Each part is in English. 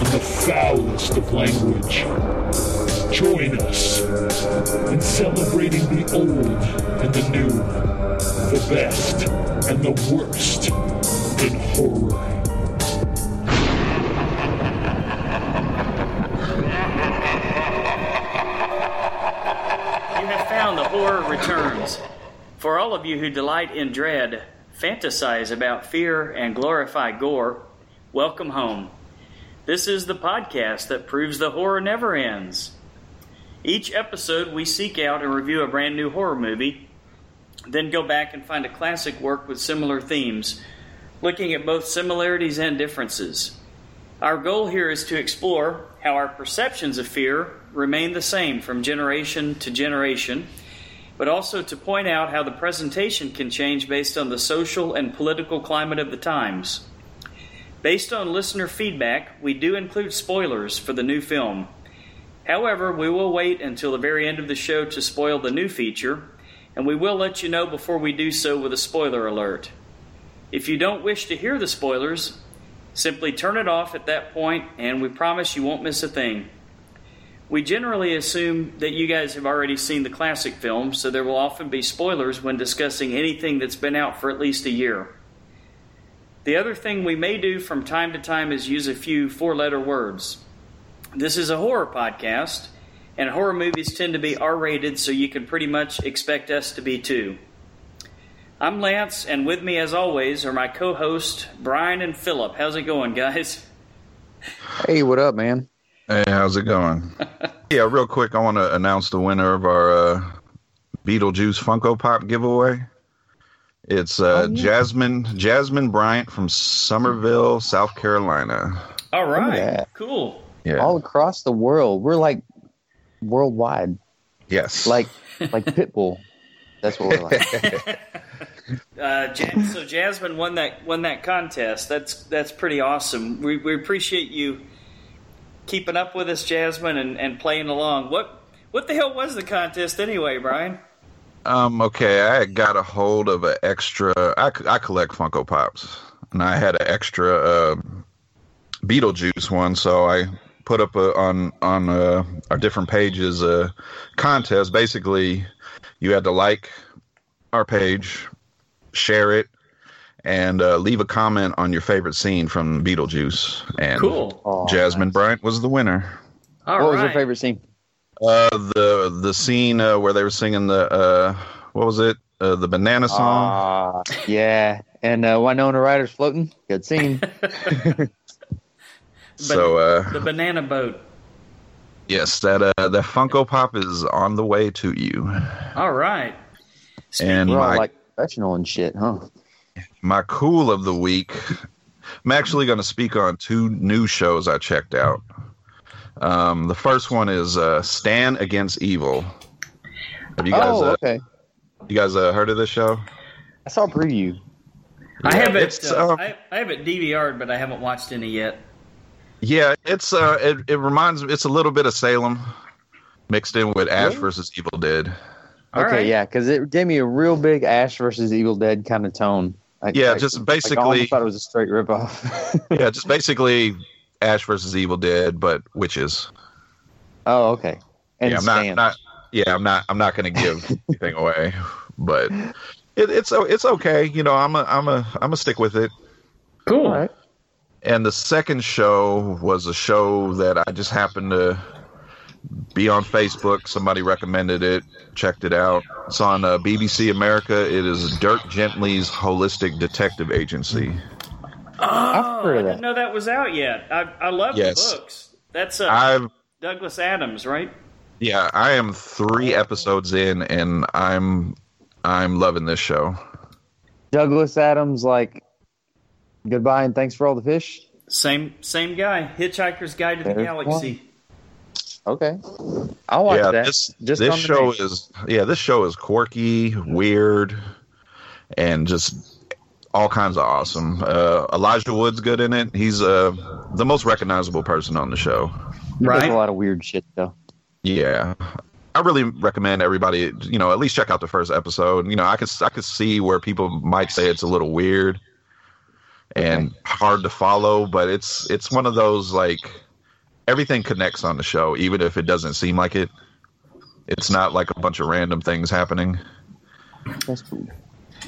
and the foulest of language. Join us in celebrating the old and the new, the best and the worst in horror. You have found the horror returns. For all of you who delight in dread, fantasize about fear, and glorify gore, welcome home. This is the podcast that proves the horror never ends. Each episode, we seek out and review a brand new horror movie, then go back and find a classic work with similar themes, looking at both similarities and differences. Our goal here is to explore how our perceptions of fear remain the same from generation to generation, but also to point out how the presentation can change based on the social and political climate of the times. Based on listener feedback, we do include spoilers for the new film. However, we will wait until the very end of the show to spoil the new feature, and we will let you know before we do so with a spoiler alert. If you don't wish to hear the spoilers, simply turn it off at that point, and we promise you won't miss a thing. We generally assume that you guys have already seen the classic film, so there will often be spoilers when discussing anything that's been out for at least a year. The other thing we may do from time to time is use a few four letter words. This is a horror podcast, and horror movies tend to be R rated, so you can pretty much expect us to be too. I'm Lance, and with me, as always, are my co hosts, Brian and Philip. How's it going, guys? Hey, what up, man? Hey, how's it going? yeah, real quick, I want to announce the winner of our uh, Beetlejuice Funko Pop giveaway. It's uh, Oh, yeah. Jasmine Jasmine Bryant from Summerville, South Carolina. All right. Yeah. Cool. Yeah. All across the world, we're like worldwide, yes. like like Pitbull. That's what we're like. Uh, so Jasmine won that won that contest. That's that's pretty awesome. We, we appreciate you keeping up with us, Jasmine, and, and playing along. What what the hell was the contest anyway, Brian? Um. Okay, I got a hold of an extra. I, I collect Funko Pops, and I had an extra uh, Beetlejuice one, so I put up a, on on uh, our different pages a contest. Basically, you had to like our page, share it, and uh, leave a comment on your favorite scene from Beetlejuice. And Cool. Aw, Jasmine nice. Bryant was the winner. All what right. was your favorite scene? Uh, the the scene uh, where they were singing the uh, what was it? Uh, the banana song. Ah, yeah. And uh, Winona Ryder's floating. Good scene. so uh, The banana boat. yes, that uh, that Funko Pop is on the way to you. All right. And We're all my like professional and shit, huh? my cool of the week. I'm actually going to speak on two new shows I checked out. Um, the first one is uh, Stan Against Evil. Have you guys oh, uh, okay. you guys uh, heard of this show? I saw a preview. I have it. it's, Uh, uh, I, I have it DVR'd, but I haven't watched any yet. Yeah, it's uh, it, it reminds me. it's a little bit of Salem mixed in with Ash Really? versus Evil Dead. All okay, right. yeah, because it gave me a real big Ash versus Evil Dead kind of tone. Like, Yeah, like- just like I thought it was a straight ripoff. yeah, just basically Ash versus Evil Dead, but witches. oh, okay. And yeah, I'm not, not. Yeah, I'm not. I'm not going to give anything away, but it, it's it's okay. You know, I'm a I'm a I'm a stick with it. Cool. All right. And the second show was a show that I just happened to be on Facebook. Somebody recommended it. Checked it out. It's on uh, BBC America. It is Dirk Gently's Holistic Detective Agency. Oh, I've heard of I that. didn't know that was out yet. I, I love Yes. the books. That's uh, I've Douglas Adams, right? yeah, I am three episodes in, and I'm I'm loving this show. Douglas Adams, like, goodbye and thanks for all the fish. Same same guy. Hitchhiker's Guide to the There's Galaxy. Okay, I'll watch yeah, that. this Just this show name. is yeah, this show is quirky, weird, and just all kinds of awesome. Uh, Elijah Wood's good in it. He's uh, the most recognizable person on the show. He does Right. a lot of weird shit though. Yeah. I really recommend everybody, you know, at least check out the first episode. You know, I could I could see where people might say it's a little weird and hard to follow, but it's it's one of those like everything connects on the show, even if it doesn't seem like it. It's not like a bunch of random things happening. That's cool.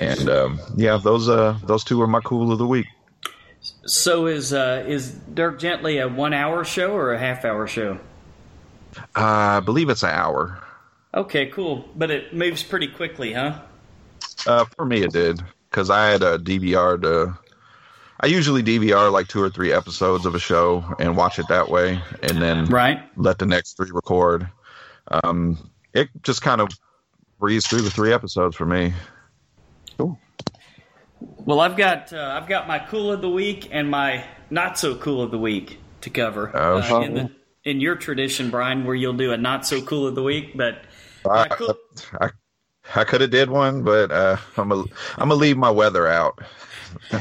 And um, yeah, those uh those two are my cool of the week. So is uh, is Dirk Gently a one hour show or a half hour show? Uh, I believe it's an hour. Okay, cool. But it moves pretty quickly, huh? Uh, for me, it did because I had a DVR to. I usually DVR like two or three episodes of a show and watch it that way, and then Right. let the next three record. Um, it just kind of breezed through the three episodes for me. Cool. Well, I've got uh, I've got my cool of the week and my not so cool of the week to cover. Oh, uh, sure. in, the, in your tradition, Brian, where you'll do a not so cool of the week, but I, cool, I, I could have did one, but uh, I'm a, I'm gonna leave my weather out. my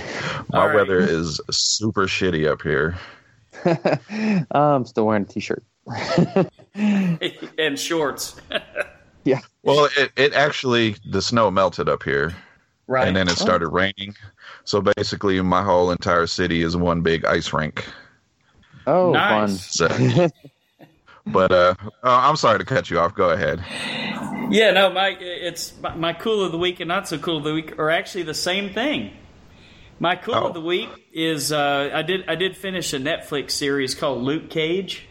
All right. weather is super shitty up here. I'm still wearing a t-shirt. and shorts. Yeah. Well, it, it actually the snow melted up here. Right. and then it started raining. So basically, my whole entire city is one big ice rink. Oh, Nice. So, but uh, uh, I'm sorry to cut you off. Go ahead. Yeah, no, my it's my, my cool of the week and not so cool of the week are actually the same thing. My cool Oh. of the week is uh, I did I did finish a Netflix series called Luke Cage.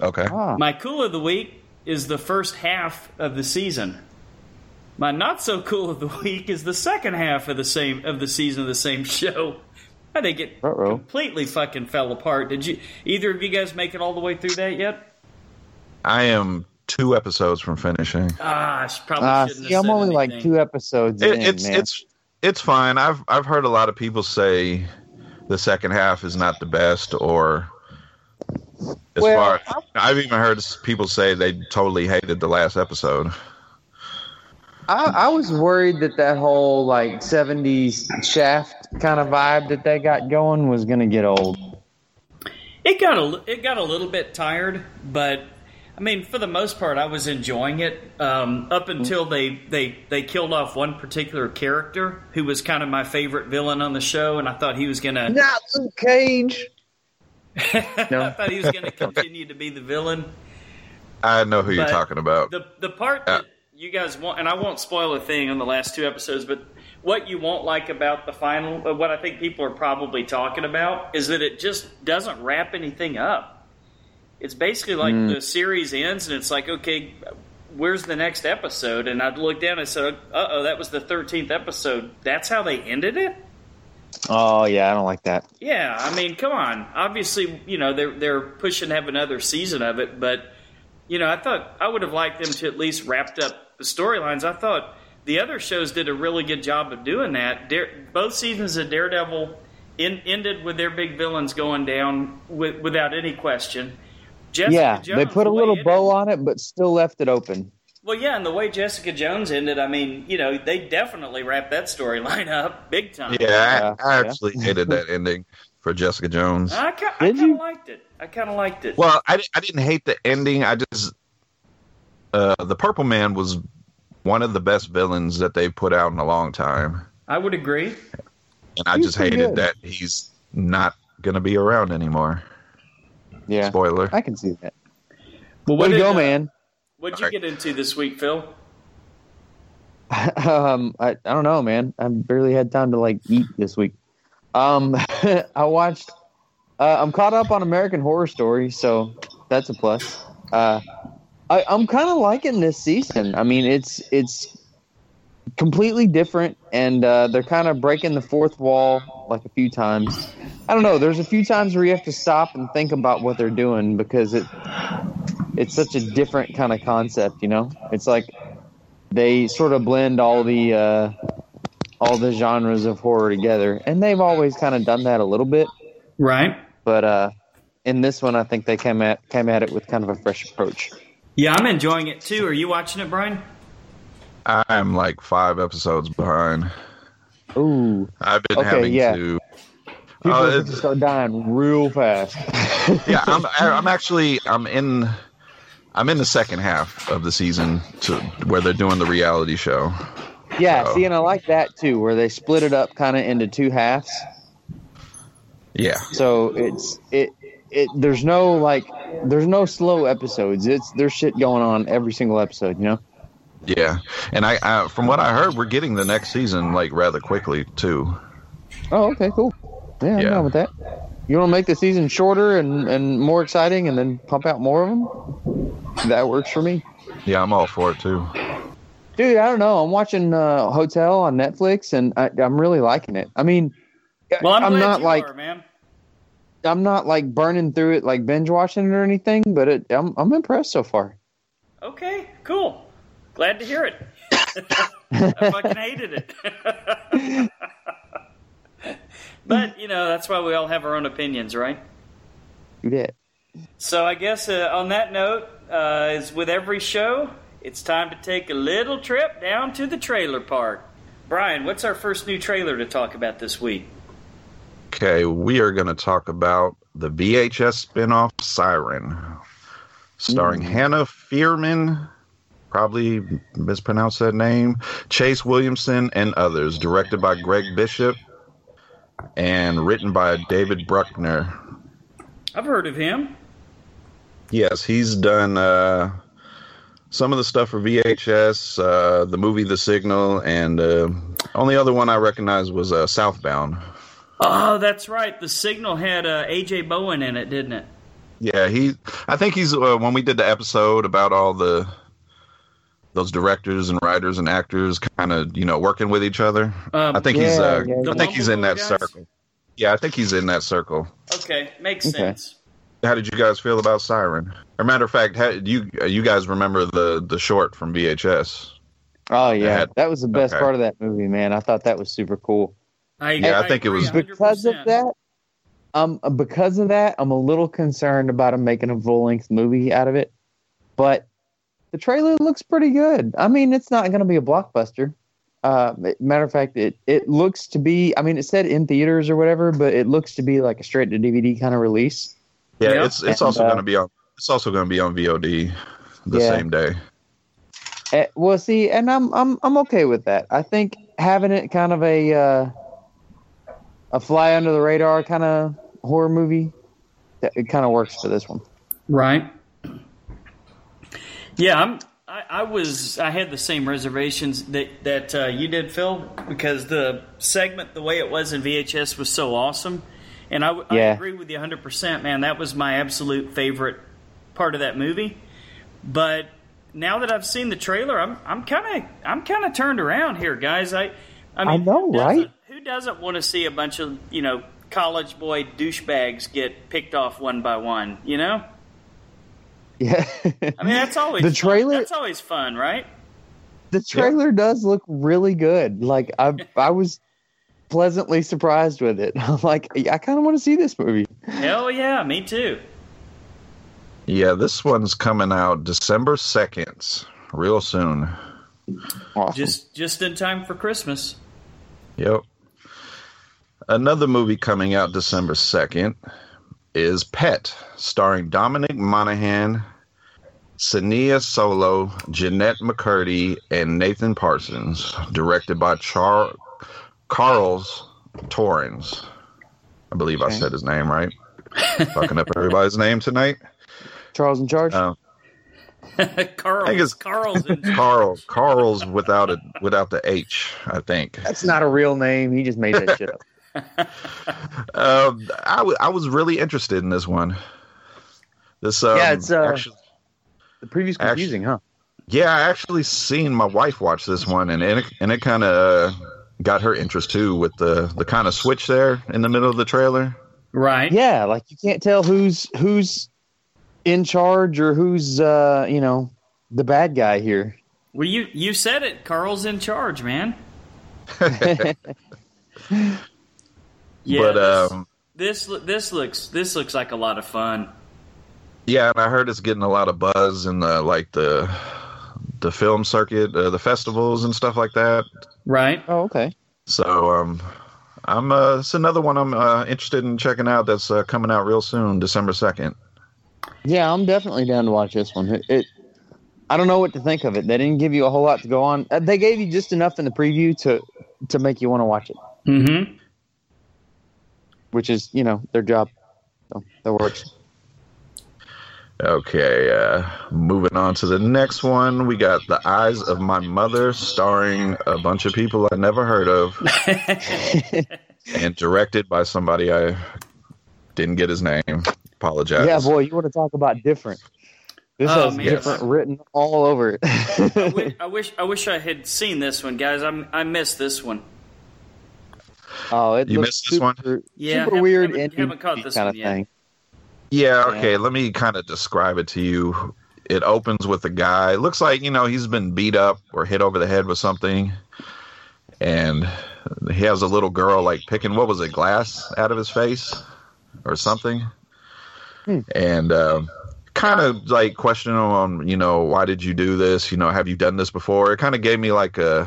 Okay. Ah, My cool of the week is the first half of the season. My not so cool of the week is the second half of the same of the season of the same show. I think it Uh-oh. completely fucking fell apart. Did you either of you guys make it all the way through that yet? I am two episodes from finishing. Ah, I sh- probably Ah, shouldn't see, have I'm said only like two episodes It, in, it's man. it's it's fine. I've I've heard a lot of people say the second half is not the best, or as Well, far I've even heard people say they totally hated the last episode. I, I was worried that that whole like '70s Shaft kind of vibe that they got going was gonna get old. It got a it got a little bit tired, but I mean, for the most part, I was enjoying it um, up until they, they they killed off one particular character who was kind of my favorite villain on the show, and I thought he was gonna Not Luke Cage. no. I thought he was gonna continue to be the villain. I know who you're talking about. The the part that you guys want, and I won't spoil a thing on the last two episodes, but what you won't like about the final, uh, what I think people are probably talking about, is that it just doesn't wrap anything up. It's basically like the series ends, and it's like, okay, where's the next episode? And I'd look down and said, uh oh, that was the thirteenth episode. That's how they ended it. Oh yeah, I don't like that. Yeah, I mean, come on. Obviously, you know they're they're pushing to have another season of it, but you know, I thought I would have liked them to at least wrapped up the storylines. I thought the other shows did a really good job of doing that. Dare, both seasons of Daredevil in, ended with their big villains going down with, without any question. Jessica yeah, Jones, they put a the little bow ended- on it, but still left it open. Well, yeah, and the way Jessica Jones ended, I mean, you know, they definitely wrapped that storyline up big time. Yeah, Yeah, I, I yeah. actually hated that ending for Jessica Jones. I, ki- I kind of liked it. I kind of liked it. Well, I, I didn't hate the ending. I just uh, the Purple Man was one of the best villains that they've put out in a long time, I would agree. and I He's just hated good. that he's not gonna be around anymore. Yeah, Spoiler. I can see that. Well, Way to did, go, uh, man. What'd you Alright. get into this week, Phil? um, I, I don't know, man. I barely had time to like eat this week. Um, I watched. Uh, I'm caught up on American Horror Story, so that's a plus. Uh, I, I'm kind of liking this season. I mean, it's it's completely different, and uh, they're kind of breaking the fourth wall like a few times. I don't know. There's a few times where you have to stop and think about what they're doing because it it's such a different kind of concept. You know, it's like they sort of blend all the uh, all the genres of horror together, and they've always kind of done that a little bit. Right. But uh, in this one, I think they came at came at it with kind of a fresh approach. Yeah, I'm enjoying it too. Are you watching it, Brian? I'm like five episodes behind. Ooh, I've been Okay, having yeah. to. people Uh, are gonna it's- start dying real fast. Yeah, I'm. I'm actually. I'm in. I'm in the second half of the season to where they're doing the reality show. yeah. So- See, and I like that too, where they split it up kind of into two halves. Yeah, So it's it it. There's no like, there's no slow episodes. It's there's shit going on every single episode. You know. yeah, and I, I from what I heard, we're getting the next season like rather quickly too. Oh, okay, cool. Yeah, I'm Yeah. down with that. You want to make the season shorter and, and more exciting, and then pump out more of them? That works for me, Yeah, I'm all for it too. dude. I don't know. I'm watching uh, Hotel on Netflix, and I, I'm really liking it. I mean, Well, I'm, glad not like are, man. I'm not like burning through it, like binge watching it or anything, but it, I'm I'm impressed so far. Okay, cool. Glad to hear it. I fucking hated it. but, you know, that's why we all have our own opinions, right? Yeah. So I guess uh, on that note, uh, as with every show, it's time to take a little trip down to the trailer park. Brian, what's our first new trailer to talk about this week? Okay, we are going to talk about the VHS spinoff Siren, starring Hannah Fierman, probably mispronounced that name, Chase Williamson, and others. Directed by Gregg Bishop and written by David Bruckner. I've heard of him. Yes, he's done uh, some of the stuff for VHS, uh, the movie The Signal, and uh, only other one I recognized was uh, Southbound. Oh, that's right. The Signal had uh, A.J. Bowen in it, didn't it? Yeah, he. I think he's uh, when we did the episode about all the those directors and writers and actors kind of you know working with each other. Um, I think he's. Uh, yeah, yeah. I think he's in that guys? circle. Yeah, I think he's in that circle. Okay, makes Okay. sense. How did you guys feel about Siren? Or matter of fact, how, do you uh, you guys remember the the short from VHS? Oh yeah, had- that was the best okay. part of that movie, man. I thought that was super cool. I, Yeah, I think it agree was- Because of 100%. that, um, because of that, I'm a little concerned about him making a full length movie out of it. But the trailer looks pretty good. I mean, it's not going to be a blockbuster. Uh, matter of fact, it it looks to be. I mean, it said in theaters or whatever, but it looks to be like a straight to DVD kind of release. Yeah, Yeah. it's it's And, also uh, going to be on. It's also going to be on VOD the Yeah. same day. Eh, well, see, and I'm I'm I'm okay with that. I think having it kind of a uh, a fly under the radar kind of horror movie, that- it kind of works for this one. Right. Yeah, I'm. I, I was. I had the same reservations that that uh, you did, Phil, because the segment, the way it was in VHS, was so awesome, and I, I Yeah. agree with you 100. percent Man, that was my absolute favorite part of that movie. But now that I've seen the trailer, I'm I'm kind of I'm kind of turned around here, guys. I I mean, know, doesn't- right? Who doesn't want to see a bunch of you know college boy douchebags get picked off one by one? You know. Yeah, I mean, that's always The fun. trailer- That's always fun, right? the trailer does look really good. Like I I was pleasantly surprised with it. I'm like, I kind of want to see this movie. Hell yeah, me too. Yeah, this one's coming out December second, real soon. Awesome. Just just in time for Christmas. Yep. Another movie coming out December 2nd is Pet, starring Dominic Monaghan, Sania Solo, Jennette McCurdy, and Nathan Parsons, directed by Char- Carls Torrens. I believe I said his name right. Fucking up everybody's name tonight. Charles in charge. Uh, Carl, I think it's- Carl's in Carl, Carl's without a without the H, I think. That's not a real name. He just made that shit up. Um, I, w- I was really interested in this one. This um, Yeah, it's, uh, actually, The preview's Actu- confusing, huh? yeah, I actually seen my wife watch this one, and and it, and it kind of got her interest too with the the kind of switch there in the middle of the trailer. right. Yeah, like you can't tell who's who's in charge or who's uh, you know, the bad guy here. Well, you you said it. Carl's in charge, man. Yeah, but this, um, This this looks this looks like a lot of fun. Yeah, and I heard it's getting a lot of buzz in the like the the film circuit, uh, the festivals and stuff like that. Right. Oh, okay. So um, I'm uh, it's another one I'm uh, interested in checking out. That's uh, coming out real soon, December second. Yeah, I'm definitely down to watch this one. It, it, I don't know what to think of it. They didn't give you a whole lot to go on. Uh, They gave you just enough in the preview to to make you want to watch it, Mm-hmm. Which is you know their job. So that works. Okay, uh, moving on to the next one. We got The Eyes of My Mother, starring a bunch of people I never heard of, and directed by somebody I didn't get his name. Apologize. Yeah, boy, you want to talk about different? This Oh, has man. different written all over it. I, wi- I wish I wish I had seen this one, guys. I I missed this one. Oh, it You looks missed this one? super, Yeah, super haven't- weird haven't- and haven't caught this kind one of yet. thing. Yeah, okay. Let me kind of describe it to you. It opens with a guy. Looks like, you know, he's been beat up or hit over the head with something. And he has a little girl, like, picking, what was it, glass out of his face or something? Hmm. And um, kind of like questioning him on, you know, why did you do this? You know, have you done this before? It kind of gave me like a.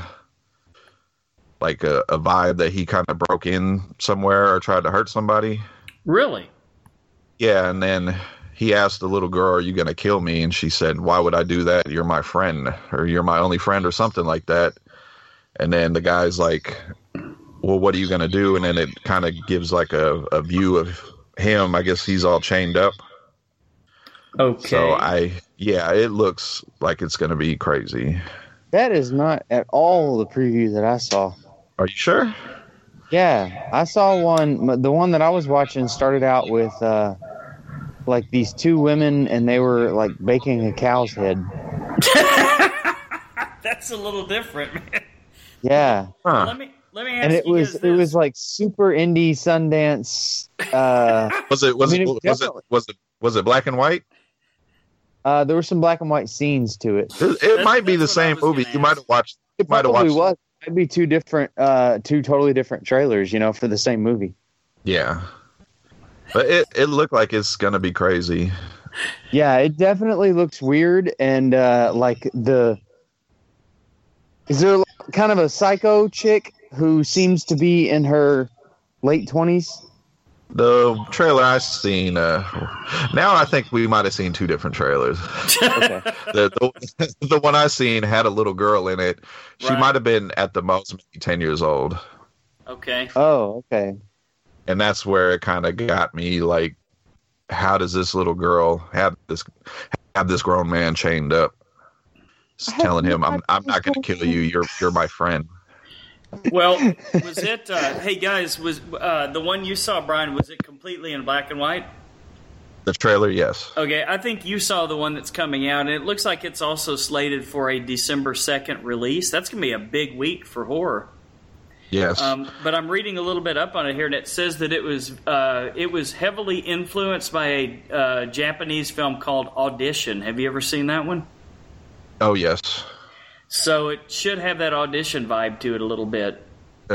Like a, a vibe that he kind of broke in somewhere or tried to hurt somebody. Really? Yeah, and then he asked the little girl, "Are you going to kill me?" And she said, "Why would I do that? You're my friend, or you're my only friend, or something like that." And then the guy's like, "Well, what are you going to do?" And then it kind of gives like a, a view of him. I guess he's all chained up. Okay. So I, yeah, it looks like it's going to be crazy. That is not at all the preview that I saw. Are you sure? Yeah, I saw one. The one that I was watching started out with uh, like these two women, and they were like baking a cow's head. That's a little different, man. Yeah, Huh. Let me let me ask and it you was guys it was like super indie Sundance. Uh, Was it was I mean, it it was it was it was it black and white? uh, there were some black and white scenes to it. It, it might be the that's what I same movie. You might have watched. It Might have watched- was. Might be two different, uh, two totally different trailers. You know, for the same movie. Yeah. But it, it looked like it's gonna be crazy. Yeah, it definitely looks weird, and uh, like the is there kind of a psycho chick who seems to be in her late twenties? The trailer I seen, uh, now I think we might have seen two different trailers. Okay, The, the the one I seen had a little girl in it. She Right. might have been at the most maybe ten years old, okay. oh, okay, and that's where it kind of got me. Like, how does this little girl have this have this grown man chained up, Just telling him, "I'm I'm not going to kill you. You're you're my friend." Well, was it? Uh, hey guys, was uh, the one you saw, Brian? Was it completely in black and white? The trailer, yes. Okay, I think you saw the one that's coming out, and it looks like it's also slated for a December second release. That's gonna be a big week for horror. Yes. Um, but I'm reading a little bit up on it here, and it says that it was uh, it was heavily influenced by a uh, Japanese film called Audition. Have you ever seen that one? oh yes. So it should have that audition vibe to it a little bit.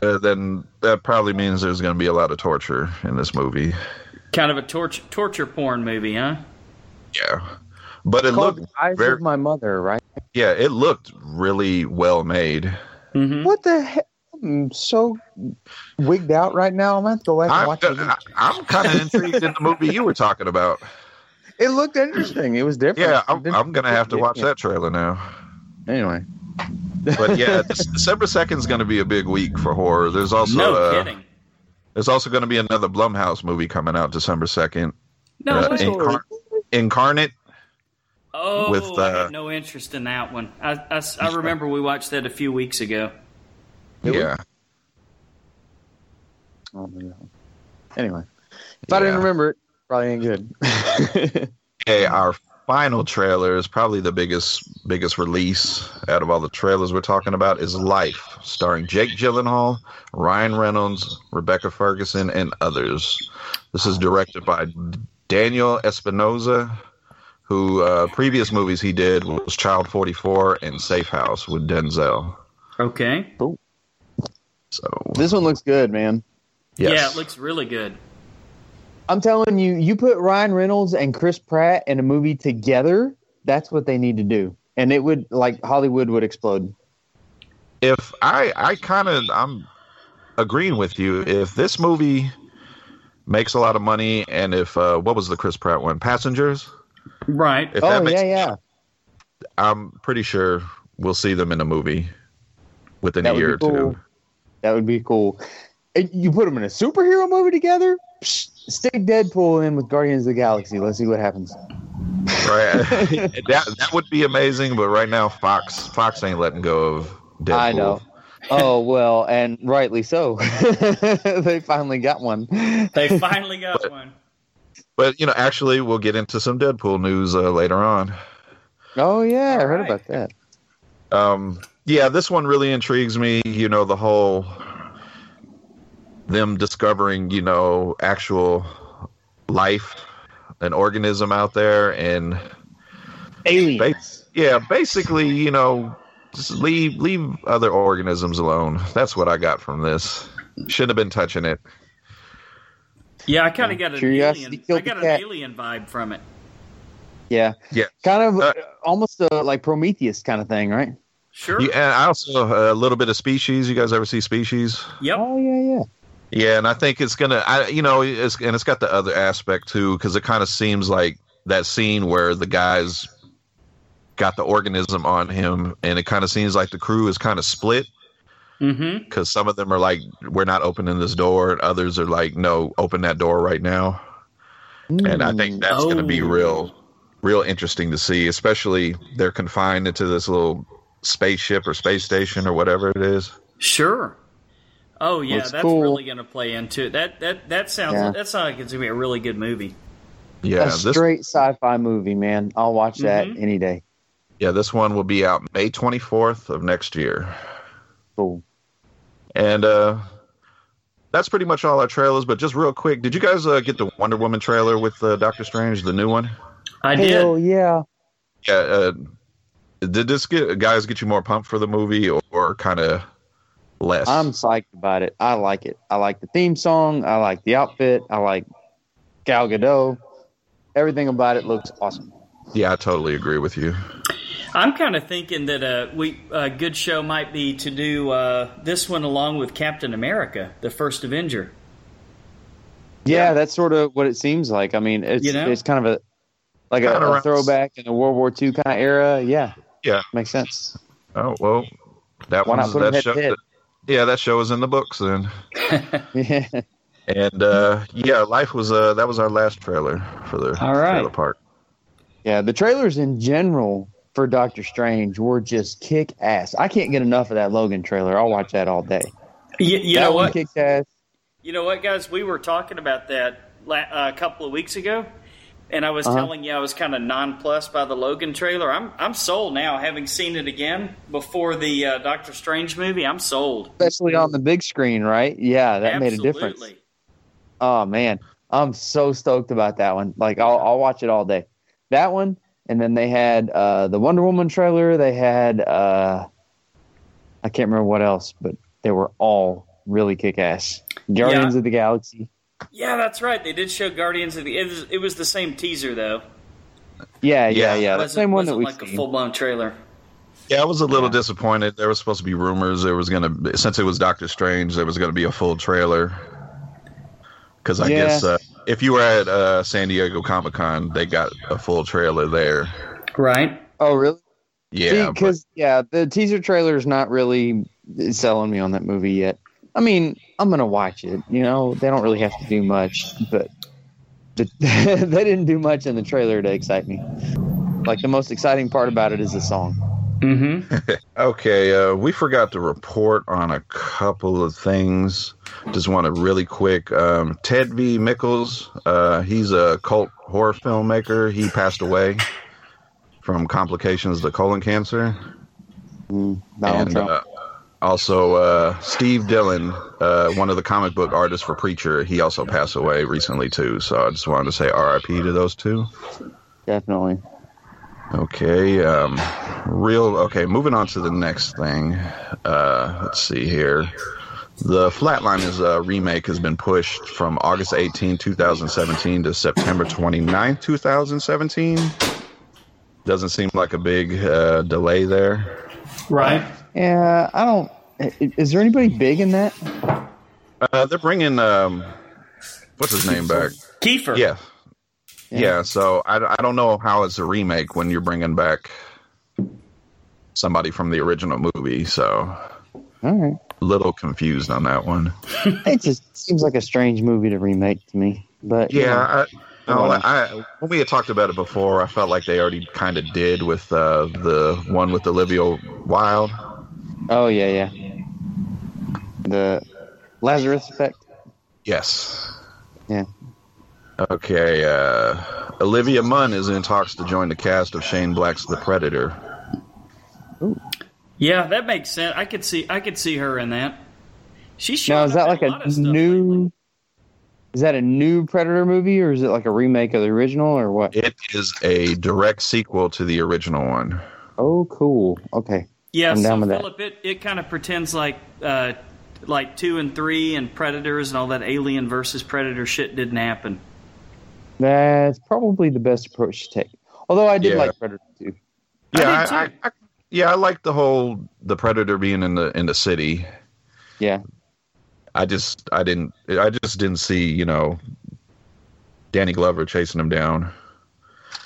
Uh, then that probably means there's going to be a lot of torture in this movie. Kind of a torture torture porn movie, huh? Yeah, but it looked Eyes very of My Mother, right? yeah, it looked really well made. Mm-hmm. What the heck? I'm so wigged out right now. I'm gonna have to go back and I'm, watch it. I, I'm kind of intrigued in the movie you were talking about. It looked interesting. It was different. Yeah, I'm, I'm going to have to watch yeah. that trailer now. Anyway, But yeah, December second is going to be a big week for horror. There's also No uh, kidding. there's also going to be another Blumhouse movie coming out December second. No uh. Incar- Incarnate. Oh, with, I uh, had no interest in that one. I, I, I remember we watched that a few weeks ago. Yeah, oh. Anyway, if I didn't remember it, probably ain't good. Okay, our final trailer is probably the biggest biggest release out of all the trailers we're talking about is Life, starring Jake Gyllenhaal, Ryan Reynolds, Rebecca Ferguson, and others. This is directed by Daniel Espinosa, who uh, previous movies he did was Child 44 and Safe House with Denzel. Okay. So this one looks good, man. yes. Yeah, it looks really good. I'm telling you, you put Ryan Reynolds and Chris Pratt in a movie together, that's what they need to do. And it would like Hollywood would explode. If I I kind of I'm agreeing with you. If this movie makes a lot of money, and if uh, what was the Chris Pratt one, Passengers? Right. If oh that makes, yeah, yeah. I'm pretty sure we'll see them in a movie within That a would year or two. That would be cool. And you put them in a superhero movie together. Psh, stick Deadpool in with Guardians of the Galaxy. Let's see what happens. Right? that that would be amazing. But right now, Fox Fox ain't letting go of Deadpool. I know. Oh well, and rightly so. they finally got one. They finally got one. But you know, actually, we'll get into some Deadpool news uh, later on. Oh yeah, I heard right. about that. Um, yeah, this one really intrigues me. You know, the whole them discovering, you know, actual life, an organism out there, and Aliens. yeah, basically, you know, just leave leave other organisms alone. That's what I got from this. Shouldn't have been touching it. Yeah, I kind of got an Curiosity alien. I got an cat. alien vibe from it. Yeah, Yeah. kind of Uh, uh almost a, like Prometheus kind of thing, right? Sure. You, and I also uh, a little bit of Species. You guys ever see Species? Yep. Oh yeah, yeah. Yeah, and I think it's gonna, I you know, it's and it's got the other aspect too, because it kind of seems like that scene where the guys got the organism on him, and it kind of seems like the crew is kind of split Mm-hmm. because some of them are like, "We're not opening this door," and others are like, "No, open that door right now." And I think that's going to be Oh. real, real interesting to see, especially they're confined into this little spaceship or space station or whatever it is. Sure. Oh yeah, that's cool. really going to play into it. That that that sounds Yeah. that sounds like it's going to be a really good movie. Yeah, a this straight sci-fi movie, man. I'll watch that Mhm. any day. yeah this one will be out May twenty fourth of next year. Cool. And uh that's pretty much all our trailers. But just real quick, did you guys uh, get the Wonder Woman trailer with uh, Doctor Strange, the new one? I Hell did. yeah. Yeah. Uh, did this get guys get you more pumped for the movie, or, or kind of less? I'm psyched about it. I like it. I like the theme song. I like the outfit. I like Gal Gadot. Everything about it looks awesome. yeah, I totally agree with you. I'm kind of thinking that a we a good show might be to do uh, this one along with Captain America, the first Avenger. Yeah, that's sort of what it seems like. I mean, it's You know? it's kind of a like a, a throwback in the World War II kind of era. Yeah. Yeah. Makes sense. Oh well, that Why one's put 'em that show. to head? Yeah, that show is in the books then. Yeah. And uh yeah, life was uh that was our last trailer for the All right. trailer park. Yeah, the trailers in general for Doctor Strange were just kick ass. I can't get enough of that Logan trailer. I'll watch that all day. You, you know what? kicked ass. You know what, guys? We were talking about that la- uh, a couple of weeks ago, and I was Uh-huh. telling you I was kind of nonplussed by the Logan trailer. I'm I'm sold now, having seen it again before the uh, Doctor Strange movie. I'm sold. Especially on the big screen, right? Yeah, that made a difference. Oh man, I'm so stoked about that one. Like I'll I'll watch it all day. That one, and then they had uh, the Wonder Woman trailer. They had uh, I can't remember what else, but they were all really kick ass. Guardians Yeah. of the Galaxy. Yeah, that's right. They did show Guardians of the. It was, it was the same teaser though. Yeah, yeah, Yeah. yeah. The same one that wasn't we've like a full blown trailer. Yeah, I was a little Yeah. disappointed. There was supposed to be rumors there was gonna be, since it was Doctor Strange, there was gonna be a full trailer. Because I Yeah. guess uh, if you were at uh, San Diego Comic Con, they got a full trailer there. Right. Oh really? Yeah, because yeah, the teaser trailer is not really selling me on that movie yet. I mean, I'm gonna watch it. You know, they don't really have to do much, but the, they didn't do much in the trailer to excite me. Like the most exciting part about it is the song. Mm-hmm. Okay, uh, we forgot to report on a couple of things. Just want to really quick. Um, Ted V. Mikels, uh, he's a cult horror filmmaker. He passed away from complications to colon cancer. Mm, Donald and Trump. uh, also, uh, Steve Dillon, uh, one of the comic book artists for Preacher, he also passed away recently too. So I just wanted to say R.I.P. to those two. Definitely. Okay, um, real. Okay, moving on to the next thing. Uh, let's see here. The Flatliners uh, remake has been pushed from August 18, 2017 to September 29, 2017. Doesn't seem like a big uh, delay there. Right. Yeah, I don't. I- Is there anybody big in that? Uh, they're bringing, um, what's his name back? Kiefer. Yeah. Yeah. Yeah, so I, I don't know how it's a remake when you're bringing back somebody from the original movie, so All right. little confused on that one. It just seems like a strange movie to remake to me. But you know, Yeah, I, no, wanna- I, when we had talked about it before, I felt like they already kind of did with uh, the one with Olivia Wilde. oh yeah, yeah. The Lazarus Effect. Yes. Yeah. Okay, uh, Olivia Munn is in talks to join the cast of Shane Black's The Predator. Ooh. Yeah, that makes sense. I could see I could see her in that. She's Now is that like in a lot of stuff new? lately. Is that a new Predator movie, or is it like a remake of the original, or what? It is a direct sequel to the original one. Oh, cool. Okay. Yeah, I'm so down with that. It, it kind of pretends like uh, like two and three and Predators and all that Alien versus Predator shit didn't happen. That's probably the best approach to take. Although I did Yeah. like Predator too. Yeah, did I, I. I, yeah, I like the whole the Predator being in the in the city. Yeah. I just I didn't I just didn't see you know Danny Glover chasing him down.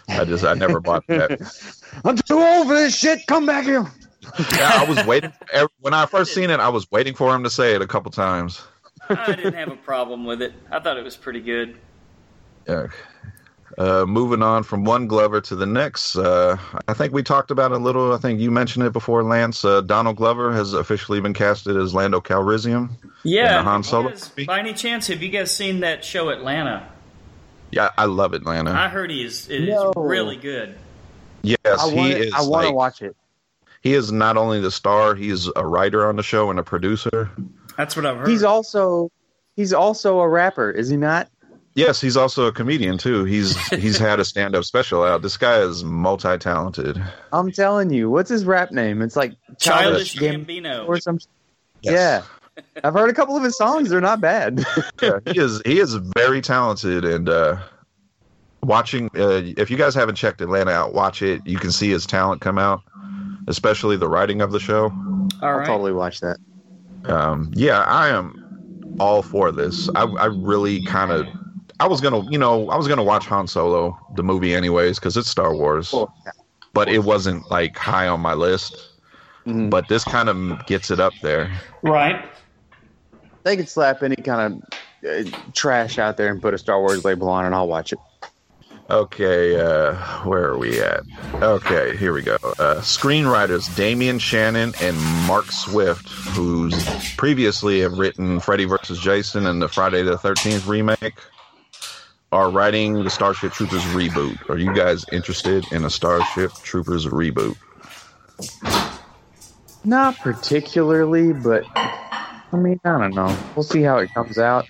I just I never bought that. I'm too old for this shit. Come back here. Yeah, I was waiting ev- when I first seen it. I was waiting for him to say it a couple times. I didn't have a problem with it. I thought it was pretty good. Yeah. Uh, moving on from one Glover to the next, uh, I think we talked about it a little. I think you mentioned it before, Lance. Uh, Donald Glover has officially been casted as Lando Calrissian. Yeah. In the Han Solo guys- movie? by any chance, have you guys seen that show Atlanta? Yeah, I love Atlanta. I heard he is it is No. really good. yes, I he want. is. I want to like- watch it. He is not only the star; he's a writer on the show and a producer. That's what I've heard. He's also. He's also a rapper, is he not? Yes, he's also a comedian too. He's he's had a stand-up special out. This guy is multi-talented. I'm telling you. What's his rap name? It's like Childish Gam- Gambino. or some. Yes. Yeah, I've heard a couple of his songs. They're not bad. yeah, he is he is very talented and uh watching uh, if you guys haven't checked Atlanta out, watch it. You can see his talent come out, especially the writing of the show. All I'll totally watch that. Um yeah, I am all for this. I I really kind of I was going to, you know, I was going to watch Han Solo the movie anyways cuz it's Star Wars. Cool. But it wasn't like high on my list. Mhm. But this kind of gets it up there. Right. They could slap any kind of uh, trash out there and put a Star Wars label on, and I'll watch it. Okay, uh, where are we at? Okay, here we go. Uh, screenwriters Damian Shannon and Mark Swift, who's previously have written Freddy vs. Jason and the Friday the 13th remake, are writing the Starship Troopers reboot. Are you guys interested in a Starship Troopers reboot? Not particularly, but I mean, I don't know. We'll see how it comes out.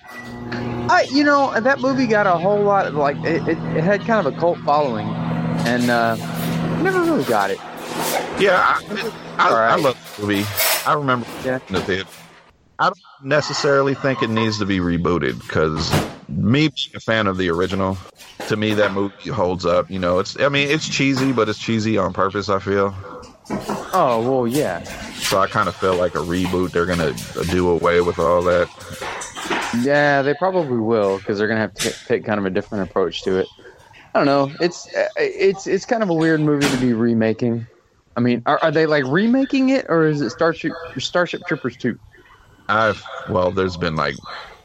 I, you know, that movie got a whole lot of like it. It, it had kind of a cult following, and uh, never really got it. Yeah, I, I, I love the movie. I remember Yeah. the theater. I don't necessarily think it needs to be rebooted because me being a fan of the original, to me that movie holds up. You know, it's I mean it's cheesy, but it's cheesy on purpose. I feel Oh well, yeah, so. I kind of feel like a reboot. They're gonna do away with all that. Yeah. They probably will because they're gonna have to take kind of a different approach to it. I don't know. It's uh, it's it's kind of a weird movie to be remaking. I mean, are, are they like remaking it, or is it Starship Starship Troopers two? I've well, there's been like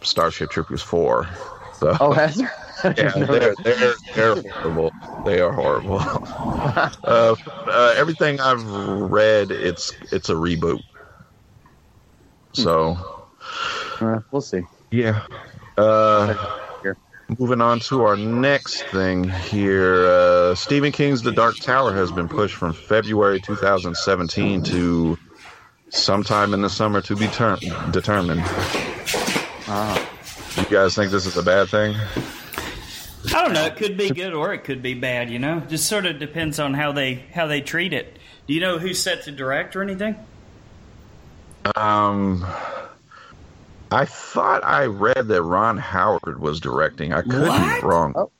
Starship Troopers four. So Oh, has there? Yeah, they're they're they're horrible. They are horrible. uh, uh, everything I've read, it's it's a reboot. So Uh, we'll see. Yeah. Uh, moving on to our next thing here. Uh, Stephen King's The Dark Tower has been pushed from February 2017 to sometime in the summer to be ter- determined. Ah. You guys think this is a bad thing? I don't know. It could be good or it could be bad. You know, just sort of depends on how they how they treat it. Do you know who's set to direct or anything? Um, I thought I read that Ron Howard was directing. I could What? be wrong. Oh.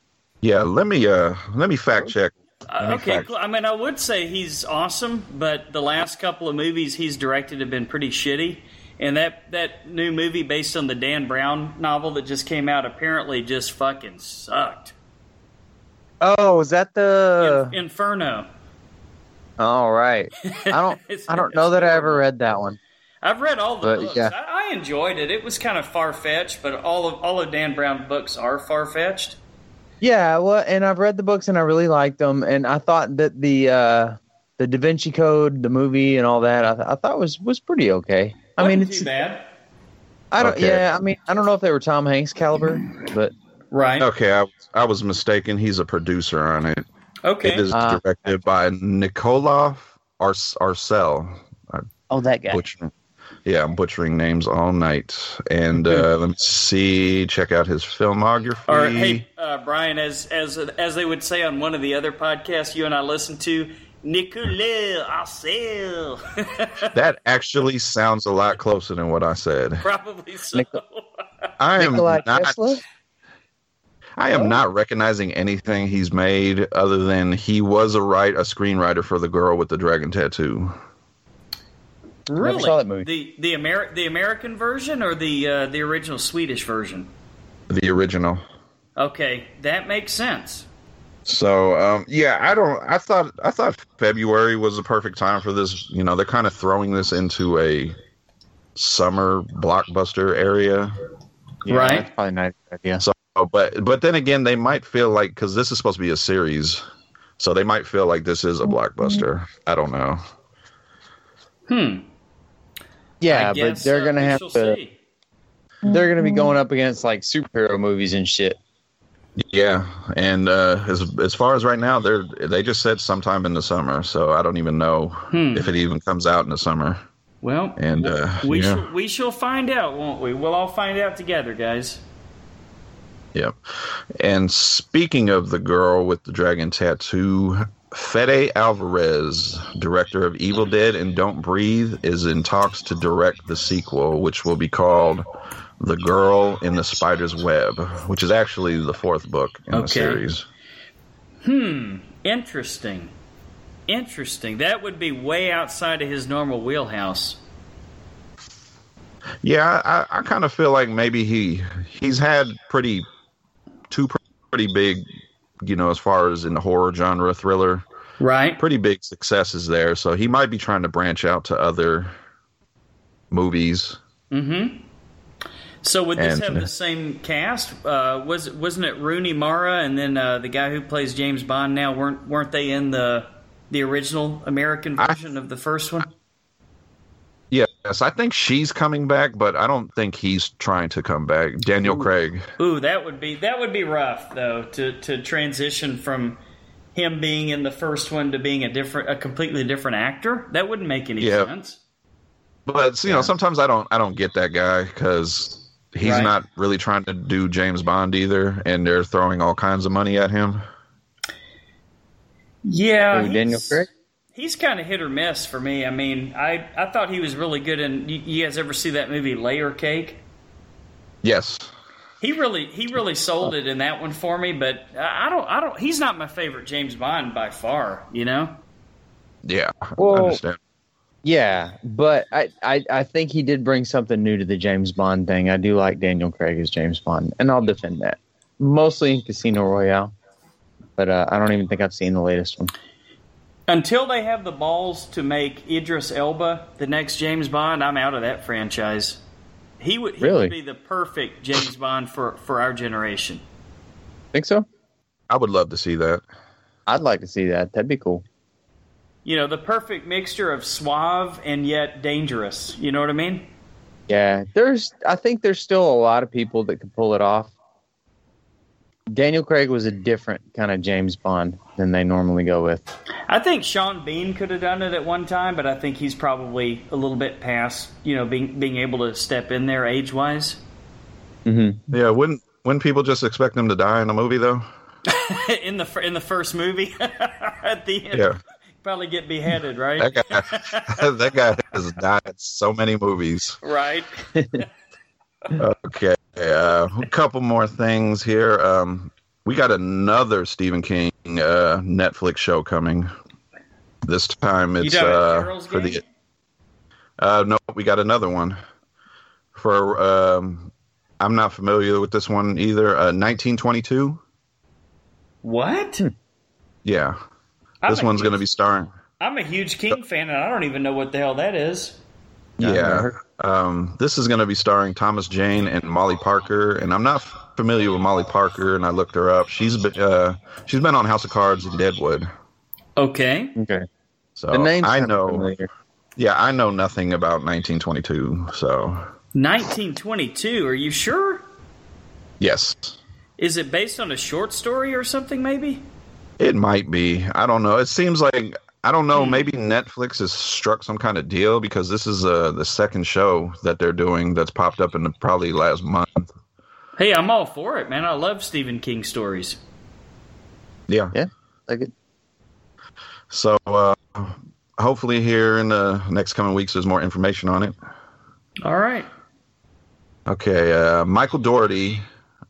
Yeah, let me uh let me fact check. Uh, me okay, fact- cool. I mean, I would say he's awesome, but the last couple of movies he's directed have been pretty shitty. And that, that new movie based on the Dan Brown novel that just came out apparently just fucking sucked. Oh, is that the? In- Inferno. All right. I don't. I don't know that I ever read that one. I've read all the But, books. yeah. I, I enjoyed it. It was kind of far fetched, but all of all of Dan Brown's books are far fetched. Yeah, well, and I've read the books and I really liked them, and I thought that the uh, the Da Vinci Code, the movie, and all that, I, th- I thought was was pretty okay. I mean, it's too bad. I don't. Okay. Yeah, I mean, I don't know if they were Tom Hanks caliber, but Right. Okay, I, I was mistaken. He's a producer on it. Okay. It is Ah. directed by Nikolov Ars- Arcel. oh, that guy. Butchering, yeah, I'm butchering names all night. And uh, let me see. Check out his filmography. Or hey, uh, Brian, as as as they would say on one of the other podcasts you and I listened to, Nicolas Arcel. That actually sounds a lot closer than what I said. Probably so. Nic- I am Nikolai not. Tesla. I am not recognizing anything he's made other than he was a write a screenwriter for the girl with the dragon tattoo. Really? saw that movie. The the Ameri- the American version or the uh, the original Swedish version? The original. Okay, that makes sense. So um, yeah, I don't. I thought I thought February was the perfect time for this. You know, they're kind of throwing this into a summer blockbuster area. Yeah, Right. That's probably not a idea. So, but but then again, they might feel like because this is supposed to be a series, so they might feel like this is a blockbuster. I don't know. Hmm. Yeah, I but they're uh, gonna have to. see. They're gonna be going up against like superhero movies and shit. Yeah, and uh, as as far as right now, they're they just said sometime in the summer, so I don't even know Hmm. if it even comes out in the summer. Well, And uh, we yeah, shall we shall find out, won't we? We'll all find out together, guys. Yep. And speaking of the girl with the dragon tattoo, Fede Alvarez, director of Evil Dead and Don't Breathe, is in talks to direct the sequel, which will be called The Girl in the Spider's Web, which is actually the fourth book in the series. Hmm. Interesting. Interesting. That would be way outside of his normal wheelhouse. Yeah, I, I kind of feel like maybe he he's had pretty two pretty big, you know, as far as in the horror genre thriller, Right. pretty big successes there. So he might be trying to branch out to other movies. Mm-hmm. So would this And- have the same cast? Uh, was wasn't it Rooney Mara and then uh, the guy who plays James Bond? Now weren't weren't they in the the original American I- version of the first one? Yes, I think she's coming back, but I don't think he's trying to come back. Daniel Craig. Ooh, that would be that would be rough though to to transition from him being in the first one to being a different a completely different actor. That wouldn't make any Yeah. sense. But you know, sometimes I don't I don't get that guy because he's Right. not really trying to do James Bond either, and they're throwing all kinds of money at him. Yeah, Who, Daniel Craig? He's kind of hit or miss for me. I mean, I I thought he was really good in. You, you guys ever see that movie Layer Cake? Yes. He really he really sold it in that one for me. But I I don't I don't. He's not my favorite James Bond by far. You know. Yeah. I understand. Yeah, but I, I I think he did bring something new to the James Bond thing. I do like Daniel Craig as James Bond, and I'll defend that. Mostly in Casino Royale, but uh, I don't even think I've seen the latest one. Until they have the balls to make Idris Elba the next James Bond, I'm out of that franchise. He would he Really? would be the perfect James Bond for for our generation. Think so? I would love to see that. I'd like to see that. That'd be cool. You know, the perfect mixture of suave and yet dangerous. You know what I mean? Yeah, there's. I think there's still a lot of people that could pull it off. Daniel Craig was a different kind of James Bond than they normally go with. I think Sean Bean could have done it at one time, but I think he's probably a little bit past, you know, being being able to step in there age wise. hmm Yeah, wouldn't wouldn't people just expect him to die in a movie though? in the in the first movie, at the end, Yeah. probably get beheaded, right? That guy that guy has died in so many movies. Right. Okay, uh, a couple more things here. Um, we got another Stephen King uh, Netflix show coming. This time it's talking uh, for Game? the. Uh, no, we got another one for. Um, I'm not familiar with this one either. Uh, 1922. What? Yeah, I'm this one's going to be starring. I'm a huge King fan, and I don't even know what the hell that is. Yeah, I Yeah, heard- um, this is going to be starring Thomas Jane and Molly Parker, and I'm not familiar with Molly Parker, and I looked her up. She's been uh, she's been on House of Cards and Deadwood, Okay. Okay. so The name I know. familiar. Yeah, I know nothing about 1922. So 1922. Are you sure? yes, Is it based on a short story or something? Maybe. it might be. I don't know. It seems like I don't know. Hmm. Maybe Netflix has struck some kind of deal because this is uh, the second show that they're doing that's popped up in the probably last month. Hey, I'm all for it, man. I love Stephen King stories. Yeah. Yeah. Like it. So uh, hopefully here in the next coming weeks there's more information on it. All right. Okay, uh, Michael Dougherty.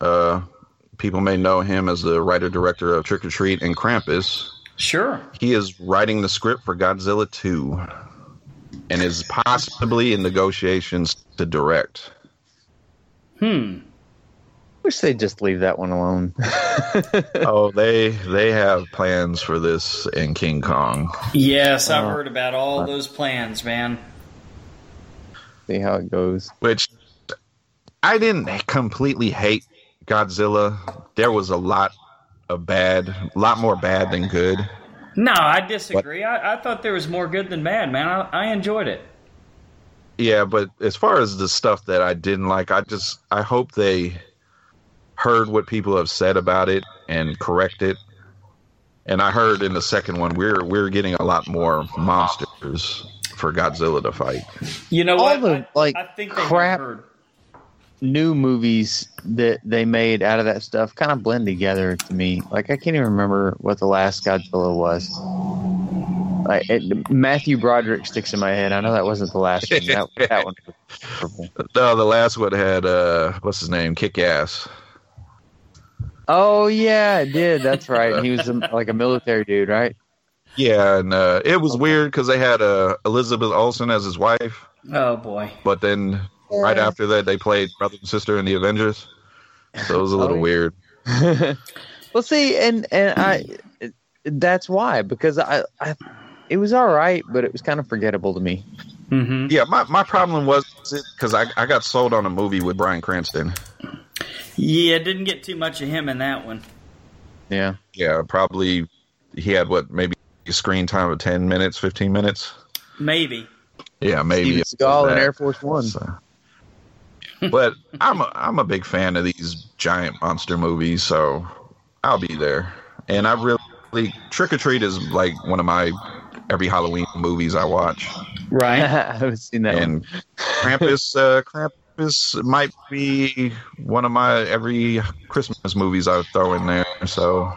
Uh, people may know him as the writer director of Trick or Treat and Krampus. Sure. He is writing the script for Godzilla 2 and is possibly in negotiations to direct. Hmm. Wish they'd just leave that one alone. oh, they they have plans for this in King Kong. Yes, I've Oh. heard about all those plans, man. See how it goes. which I didn't completely hate Godzilla. There was a lot of bad, a lot more bad than good. No, I disagree. I, I thought there was more good than bad, man. I, I enjoyed it. Yeah, but as far as the stuff that I didn't like, I just I hope they heard what people have said about it and correct it. And I heard in the second one we're we're getting a lot more monsters for Godzilla to fight. You know All what? the, like, I think they crap- heard. New movies that they made out of that stuff kind of blend together to me. Like I can't even remember what the last Godzilla was. Like it, Matthew Broderick sticks in my head. I know that wasn't the last one. That, that one. No, the last one had uh what's his name? Kick ass. Oh yeah, it did. That's right. He was a, like a military dude, right? Yeah, and uh, it was weird because they had uh, Elizabeth Olsen as his wife, Oh boy. but then right after that they played brother and sister in the Avengers. So it was a little Oh, weird. well, see, and and I that's why because I, I it was all right, but it was kind of forgettable to me. Mm-hmm. Yeah, my, my problem was because I, I got sold on a movie with Bryan Cranston. Yeah, didn't get too much of him in that one. Yeah. Yeah, probably he had what maybe a screen time of ten minutes, fifteen minutes. Maybe. Yeah, maybe. Steven it was Seagal in. Air Force One. So- but I'm a, I'm a big fan of these giant monster movies, so I'll be there. And I really Trick or Treat is like one of my every Halloween movies I watch. Right. I haven't seen that one. And Krampus, uh, Krampus might be one of my every Christmas movies I throw in there. So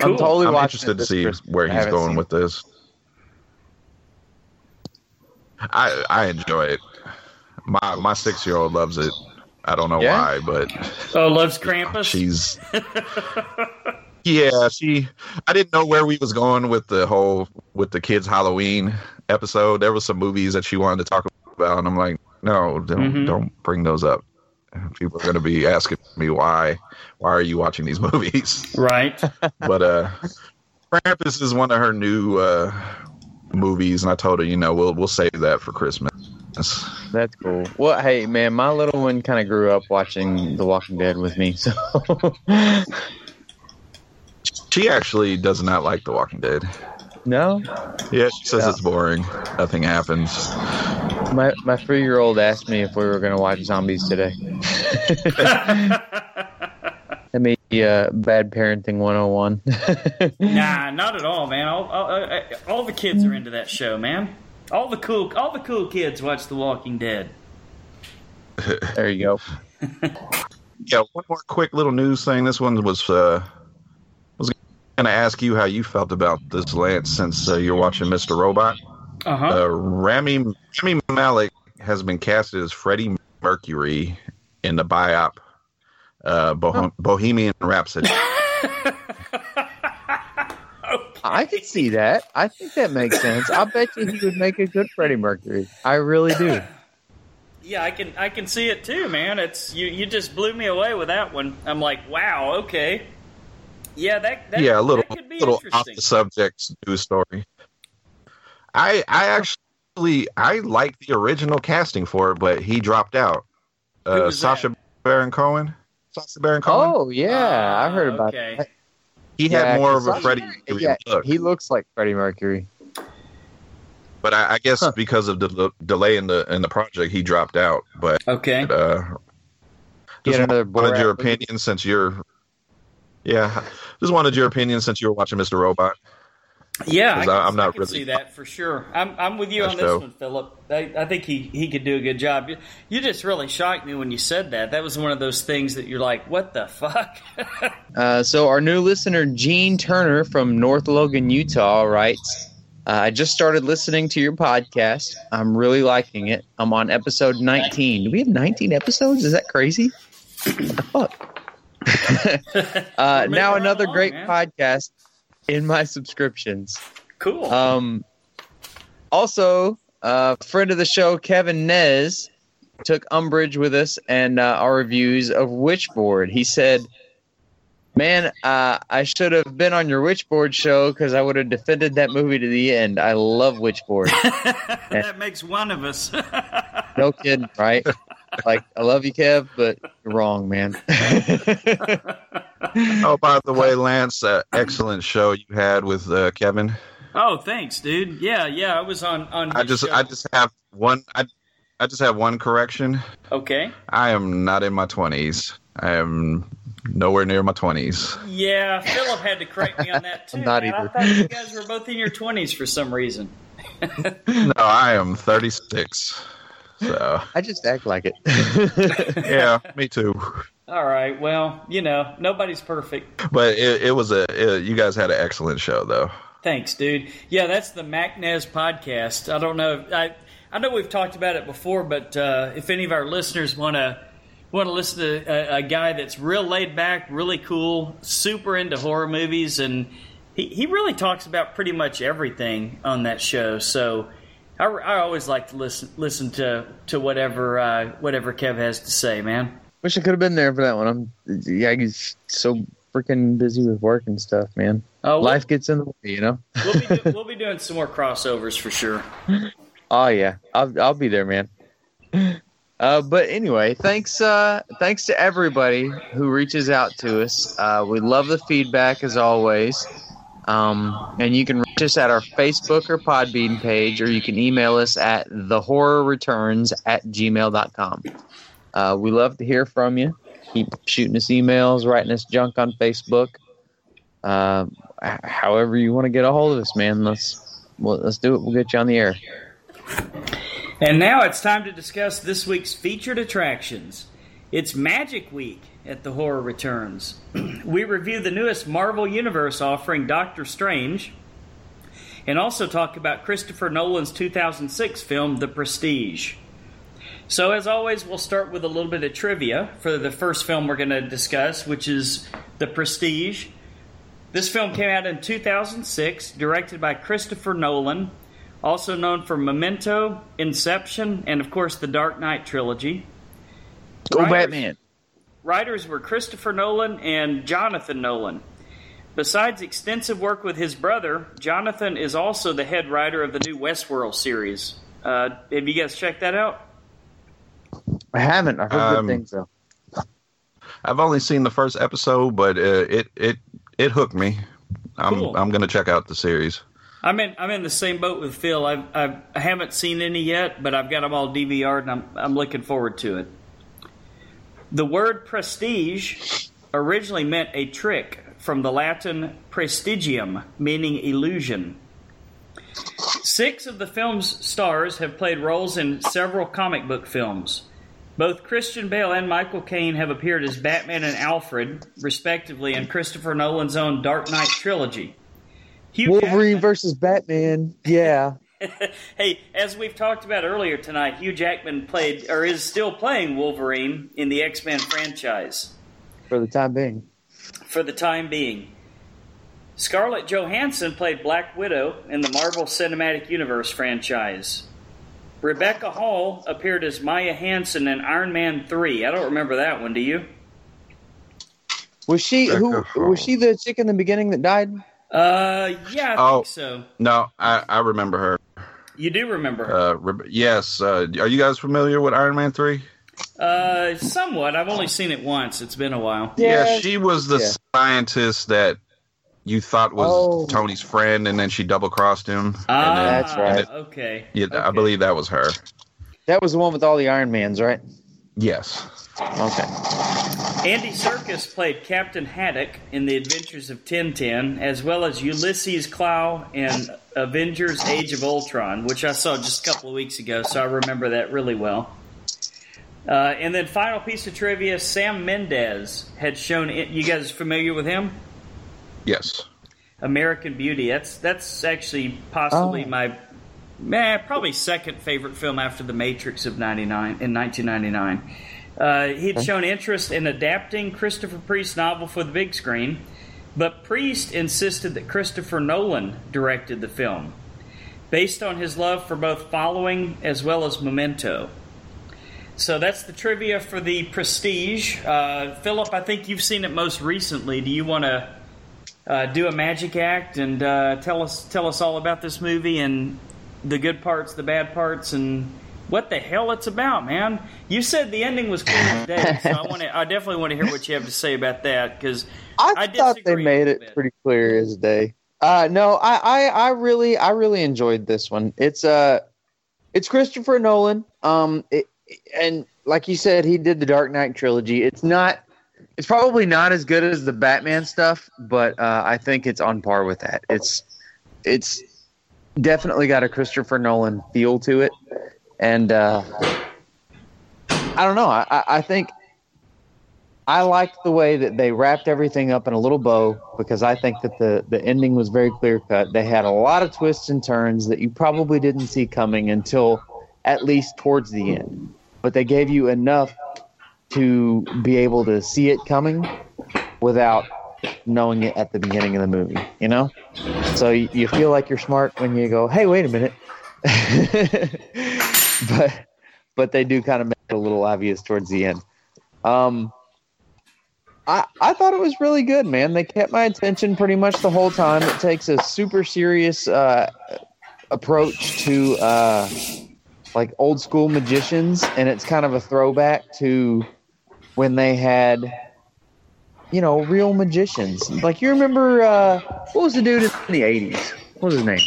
I'm totally I'm interested to see Christmas. where he's going with this. I I enjoy it. My my six year old loves it. I don't know Yeah? why, but Oh, loves Krampus. she's yeah she i didn't know where we was going with the whole with the kids halloween episode there was some movies that she wanted to talk about and i'm like no don't Mhm. don't bring those up people are going to be asking me why why are you watching these movies right. but uh Krampus is one of her new uh movies and i told her you know we'll we'll save that for christmas That's cool. Well, hey, man, my little one kind of grew up watching The Walking Dead with me, so she actually does not like the walking dead no. yeah she says Yeah. it's boring nothing happens My my three year old asked me if we were going to watch zombies today. I mean, uh, bad parenting 101. nah, not at all, man. All, all, uh, all the kids are into that show, man. All the cool, all the cool kids watch The Walking Dead. there you go. Yeah, one more quick little news thing. This one was uh was gonna ask you how you felt about this, Lance, since uh, you're watching Mr. Robot. Uh huh. Uh, Rami Rami Malek has been casted as Freddie Mercury in the biop uh, Bohem- Bohemian Rhapsody. I could see that. I think that makes sense. I bet you he would make a good Freddie Mercury. I really do. Yeah, I can I can see it too, man. It's you you just blew me away with that one. I'm like, wow, okay. Yeah, that, that yeah, a little that could be little off the subject news story. I I actually I like the original casting for it, but he dropped out. Uh, Sasha that? Baron Cohen. Sacha Baron Cohen. Oh yeah, I heard Ah, about okay. that. He Yeah, had more of 'cause a Freddie Mercury Yeah, look, he looks like Freddie Mercury. but I, I guess Huh. because of the the delay in the in the project, he dropped out. But Okay. uh, He just another wanted Borat your movie. opinion since you're. Yeah, just wanted your opinion since you were watching Mr. Robot. Yeah, I 'Cause can, I- I'm not I can really- see that for sure. I'm I'm with you on this show. one, Philip. I, I think he, he could do a good job. You, you just really shocked me when you said that. That was one of those things that you're like, what the fuck? Uh, so our new listener Gene Turner from North Logan, Utah, writes, uh, "I just started listening to your podcast. I'm really liking it. I'm on episode 19. Do we have 19 episodes? Is that crazy? What the fuck? uh, now another along, great man. podcast in my subscriptions. cool. Um, also, uh, friend of the show, Kevin Nez, took umbrage with us and uh, our reviews of Witchboard. He said, Man, uh, I should have been on your Witchboard show because I would have defended that movie to the end. I love Witchboard. that makes one of us. No kidding, right? Like, I love you, Kev, but you're wrong, man. Oh, by the way, Lance, uh, excellent show you had with uh, Kevin. oh, thanks, dude. Yeah, yeah. I was on on. I just show. I just have one I, I just have one correction. okay. I am not in my twenties. I am nowhere near my twenties. Yeah, Philip had to correct me on that too. Not man. I either. thought you guys were both in your twenties for some reason. No, I am thirty six. So I just act like it. yeah, me too. All right. Well, you know, nobody's perfect. But it, it was a it, you guys had an excellent show though. Thanks, dude. Yeah, that's the MacNez podcast. I don't know. I I know we've talked about it before, but uh, if any of our listeners want to want to listen to a, a guy that's real laid back, really cool, super into horror movies, and he, he really talks about pretty much everything on that show. So I, I always like to listen listen to to whatever uh, whatever Kev has to say, man. Wish I could have been there for that one. I'm yeah, he's so freaking busy with work and stuff, man. Oh, we'll, Life gets in the way, you know. we'll be do, we'll be doing some more crossovers for sure. Oh yeah, I'll I'll be there, man. Uh, but anyway, thanks uh, thanks to everybody who reaches out to us. Uh, we love the feedback as always. Um, and you can us at our Facebook or Podbean page, or you can email us at thehorrorreturns at gmail.com. Uh, we love to hear from you. Keep shooting us emails, writing us junk on Facebook. Uh, however you want to get a hold of us, man. Let's well, let's do it. We'll get you on the air. And now it's time to discuss this week's featured attractions. It's Magic Week at the Horror Returns. we review the newest Marvel Universe offering, Doctor Strange, and also talk about Christopher Nolan's 2006 film, The Prestige. So, as always, we'll start with a little bit of trivia for the first film we're going to discuss, which is The Prestige. This film came out in 2006, directed by Christopher Nolan, also known for Memento, Inception, and of course the Dark Knight trilogy. Go Writers- Batman. Writers were Christopher Nolan and Jonathan Nolan. Besides extensive work with his brother, Jonathan is also the head writer of the new Westworld series. Uh, have you guys checked that out? I haven't. I've heard Um, good things though. I've only seen the first episode, but uh, it it it hooked me. I'm Cool. I'm gonna check out the series. I'm in. I'm in the same boat with Phil. I've, I've I haven't seen any yet, but I've got them all DVR'd, and I'm I'm looking forward to it. The word prestige originally meant a trick from the Latin prestigium, meaning illusion. Six of the film's stars have played roles in several comic book films. Both Christian Bale and Michael Caine have appeared as Batman and Alfred, respectively, in Christopher Nolan's own Dark Knight trilogy. Hugh Wolverine Jackman- versus Batman. Yeah. hey, as we've talked about earlier tonight, Hugh Jackman played or is still playing Wolverine in the X Men franchise for the time being. For the time being. Scarlett Johansson played Black Widow in the Marvel Cinematic Universe franchise. Rebecca Hall appeared as Maya Hansen in Iron Man 3. I don't remember that one, do you? Was she who was she the chick in the beginning that died? Uh, yeah, I Oh. think so. No, I, I remember her. You do remember her. Uh, Rebe- yes. Uh, are you guys familiar with Iron Man three? Uh, somewhat. I've only seen it once. It's been a while. Yeah, she was the yeah. scientist that you thought was Oh. Tony's friend, and then she double crossed him. Ah, then, That's right. Okay. yeah, I believe that was her. That was the one with all the Iron Mans, right? Yes. Okay. Andy Serkis played Captain Haddock in The Adventures of Tintin, as well as Ulysses Klaue in Avengers: Age of Ultron, which I saw just a couple of weeks ago, so I remember that really well. Uh, and then, final piece of trivia: Sam Mendes had shown. It, you guys familiar with him? Yes. American Beauty. That's that's actually possibly Oh. my, meh, probably second favorite film after The Matrix of '99 in 1999. Uh, he'd shown interest in adapting Christopher Priest's novel for the big screen, but Priest insisted that Christopher Nolan directed the film, based on his love for both Following as well as Memento. So that's the trivia for the Prestige. Uh, Philip, I think you've seen it most recently. Do you want to uh, do a magic act and uh, tell us tell us all about this movie and the good parts, the bad parts, and what the hell it's about, man? You said the ending was cool as day, so I want to. I definitely want to hear what you have to say about that because I, I thought they made it bit. pretty clear as day. Uh, no, I, I, I really, I really enjoyed this one. It's uh, it's Christopher Nolan. Um, it, and like you said, he did the Dark Knight trilogy. It's not, it's probably not as good as the Batman stuff, but uh, I think it's on par with that. It's, it's definitely got a Christopher Nolan feel to it, and uh, I don't know. I, I, think I liked the way that they wrapped everything up in a little bow because I think that the, the ending was very clear cut. They had a lot of twists and turns that you probably didn't see coming until at least towards the end. But they gave you enough to be able to see it coming without knowing it at the beginning of the movie, you know? So you, you feel like you're smart when you go, hey, wait a minute. but but they do kind of make it a little obvious towards the end. Um, I, I thought it was really good, man. They kept my attention pretty much the whole time. It takes a super serious uh, approach to uh, like old school magicians, and it's kind of a throwback to when they had, you know, real magicians. Like you remember uh, what was the dude in the '80s? What was his name?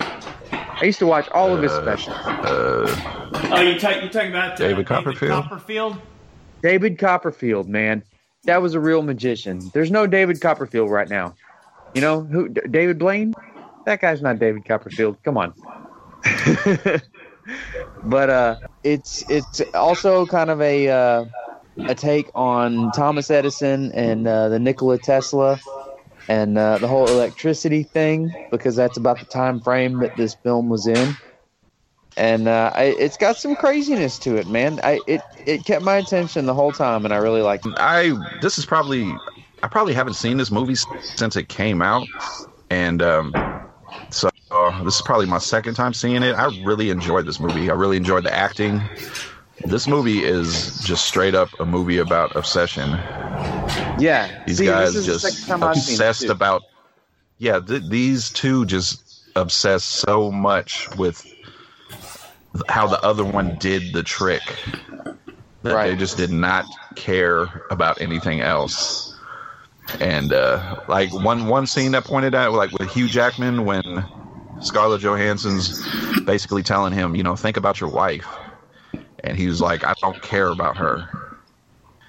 I used to watch all of his specials. Uh, Oh, you talk, you talking about uh, David Copperfield? Copperfield? David Copperfield, man, that was a real magician. There's no David Copperfield right now. You know who? D- David Blaine? That guy's not David Copperfield. Come on. but uh, it's it's also kind of a uh, a take on Thomas Edison and uh, the Nikola Tesla and uh, the whole electricity thing because that's about the time frame that this film was in and uh, I, it's got some craziness to it, man. I it it kept my attention the whole time, and I really liked it. I this is probably I probably haven't seen this movie since it came out, and um, so uh, this is probably my second time seeing it. I really enjoyed this movie. I really enjoyed the acting. This movie is just straight up a movie about obsession. Yeah, These See, guys this is just second time I've seen it, obsessed about. Yeah, th- these two just obsessed so much with how the other one did the trick that they just did not care about anything else. And uh, like one one scene that pointed out, like with Hugh Jackman, when Scarlett Johansson's basically telling him, you know, think about your wife, and he was like, I don't care about her.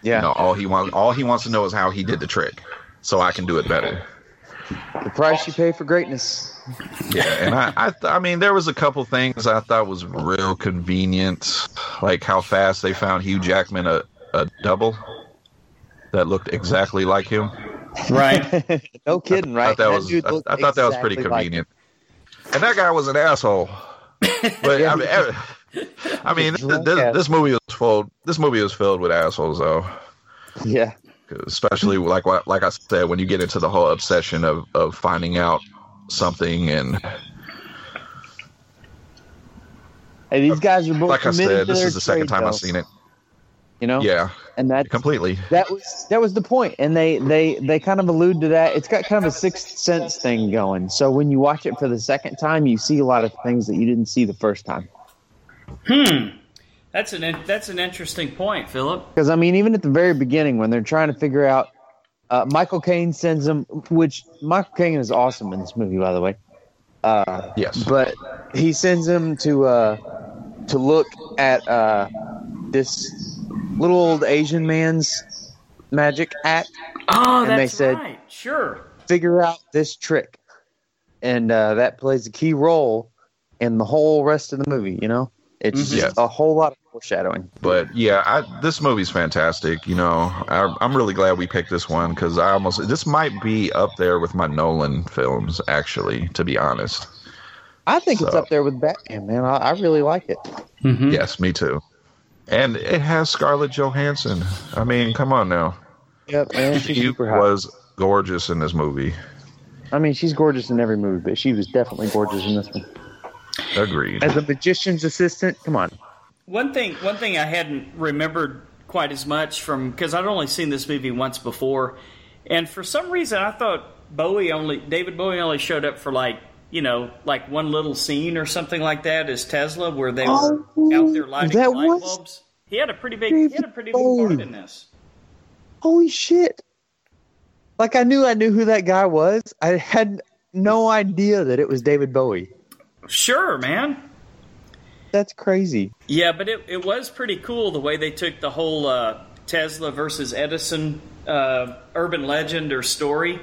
Yeah, You know, all he wants all he wants to know is how he did the trick, so I can do it better. the price you pay for greatness. Yeah, and I, I, th- I mean, there was a couple things I thought was real convenient, like how fast they found Hugh Jackman a, a double that looked exactly like him. Right. no kidding, I right? thought that was, I, I thought that was pretty exactly like convenient. And that guy was an asshole. But I mean, I mean, this, this, this movie was full. This movie was filled with assholes, though. Yeah. Especially like what, like I said, when you get into the whole obsession of of finding out something, and Hey, these guys are both like I said, this is the second time I've seen it. You know, Yeah, and that completely. that was that was the point, and they they they kind of allude to that. It's got kind of a sixth sense thing going. So when you watch it for the second time, you see a lot of things that you didn't see the first time. Hmm. That's an that's an interesting point, Philip. Because I mean, even at the very beginning, when they're trying to figure out, uh, Michael Caine sends them, which Michael Caine is awesome in this movie, by the way. Uh, Yes. but he sends them to uh, to look at uh, this little old Asian man's magic act, Oh, And they that's said- right. Sure. figure out this trick, and uh, that plays a key role in the whole rest of the movie. You know, it's Mhm. just Yes. a whole lot of foreshadowing. But yeah, I, this movie's fantastic. You know, I, I'm really glad we picked this one because I almost this might be up there with my Nolan films. Actually, to be honest, I think it's up there with Batman, man. I, I really like it. Mm-hmm. yes, me too. And it has Scarlett Johansson. I mean, come on now, Yep, man. She's she super was gorgeous in this movie. I mean, she's gorgeous in every movie, but she was definitely gorgeous in this one. Agreed. As a magician's assistant, come on. One thing, one thing I hadn't remembered quite as much from because I'd only seen this movie once before, and for some reason I thought Bowie only David Bowie only showed up for like you know like one little scene or something like that as Tesla where they were Oh, out there lighting light bulbs. He had a pretty big he had a pretty big part in this. Holy shit! Like I knew, I knew who that guy was. I had no idea that it was David Bowie. Sure, man. That's crazy. Yeah, but it, it was pretty cool the way they took the whole uh, Tesla versus Edison uh, urban legend or story.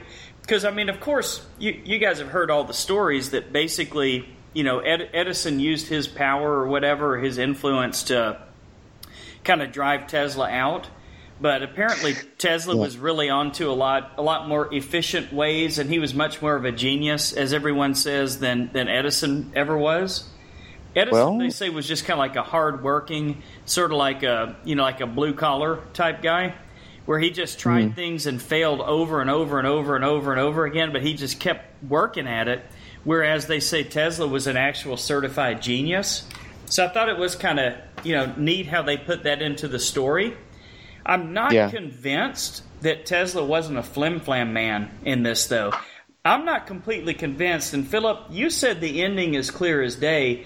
Because, I mean, of course, you, you guys have heard all the stories that basically, you know, Ed, Edison used his power or whatever, his influence to kind of drive Tesla out. But apparently, Tesla Yeah. was really onto a lot, a lot more efficient ways, and he was much more of a genius, as everyone says, than than Edison ever was. Edison, Well- they say, was just kind of like a hard-working, sort of like a you know like a blue collar type guy, where he just tried hmm. things and failed over and over and over and over and over again, but he just kept working at it. Whereas they say Tesla was an actual certified genius. So I thought it was kind of you know neat how they put that into the story. I'm not Yeah. convinced that Tesla wasn't a flim flam man in this, though. I'm not completely convinced. And Philip, you said the ending is clear as day.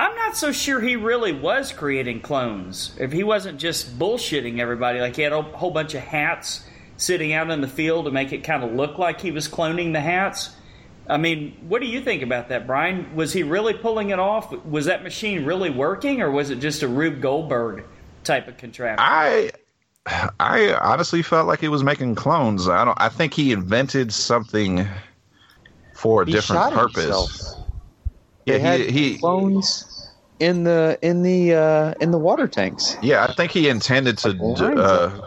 I'm not so sure he really was creating clones. If he wasn't just bullshitting everybody, like he had a whole bunch of hats sitting out in the field to make it kind of look like he was cloning the hats. I mean, what do you think about that, Brian? Was he really pulling it off? Was that machine really working, or was it just a Rube Goldberg type of contraption? I I honestly felt like he was making clones. I don't. I think he invented something for a He different shot purpose. himself. Yeah, They had he, he clones in the in the uh, in the water tanks. yeah. I think he intended to. Like Uh,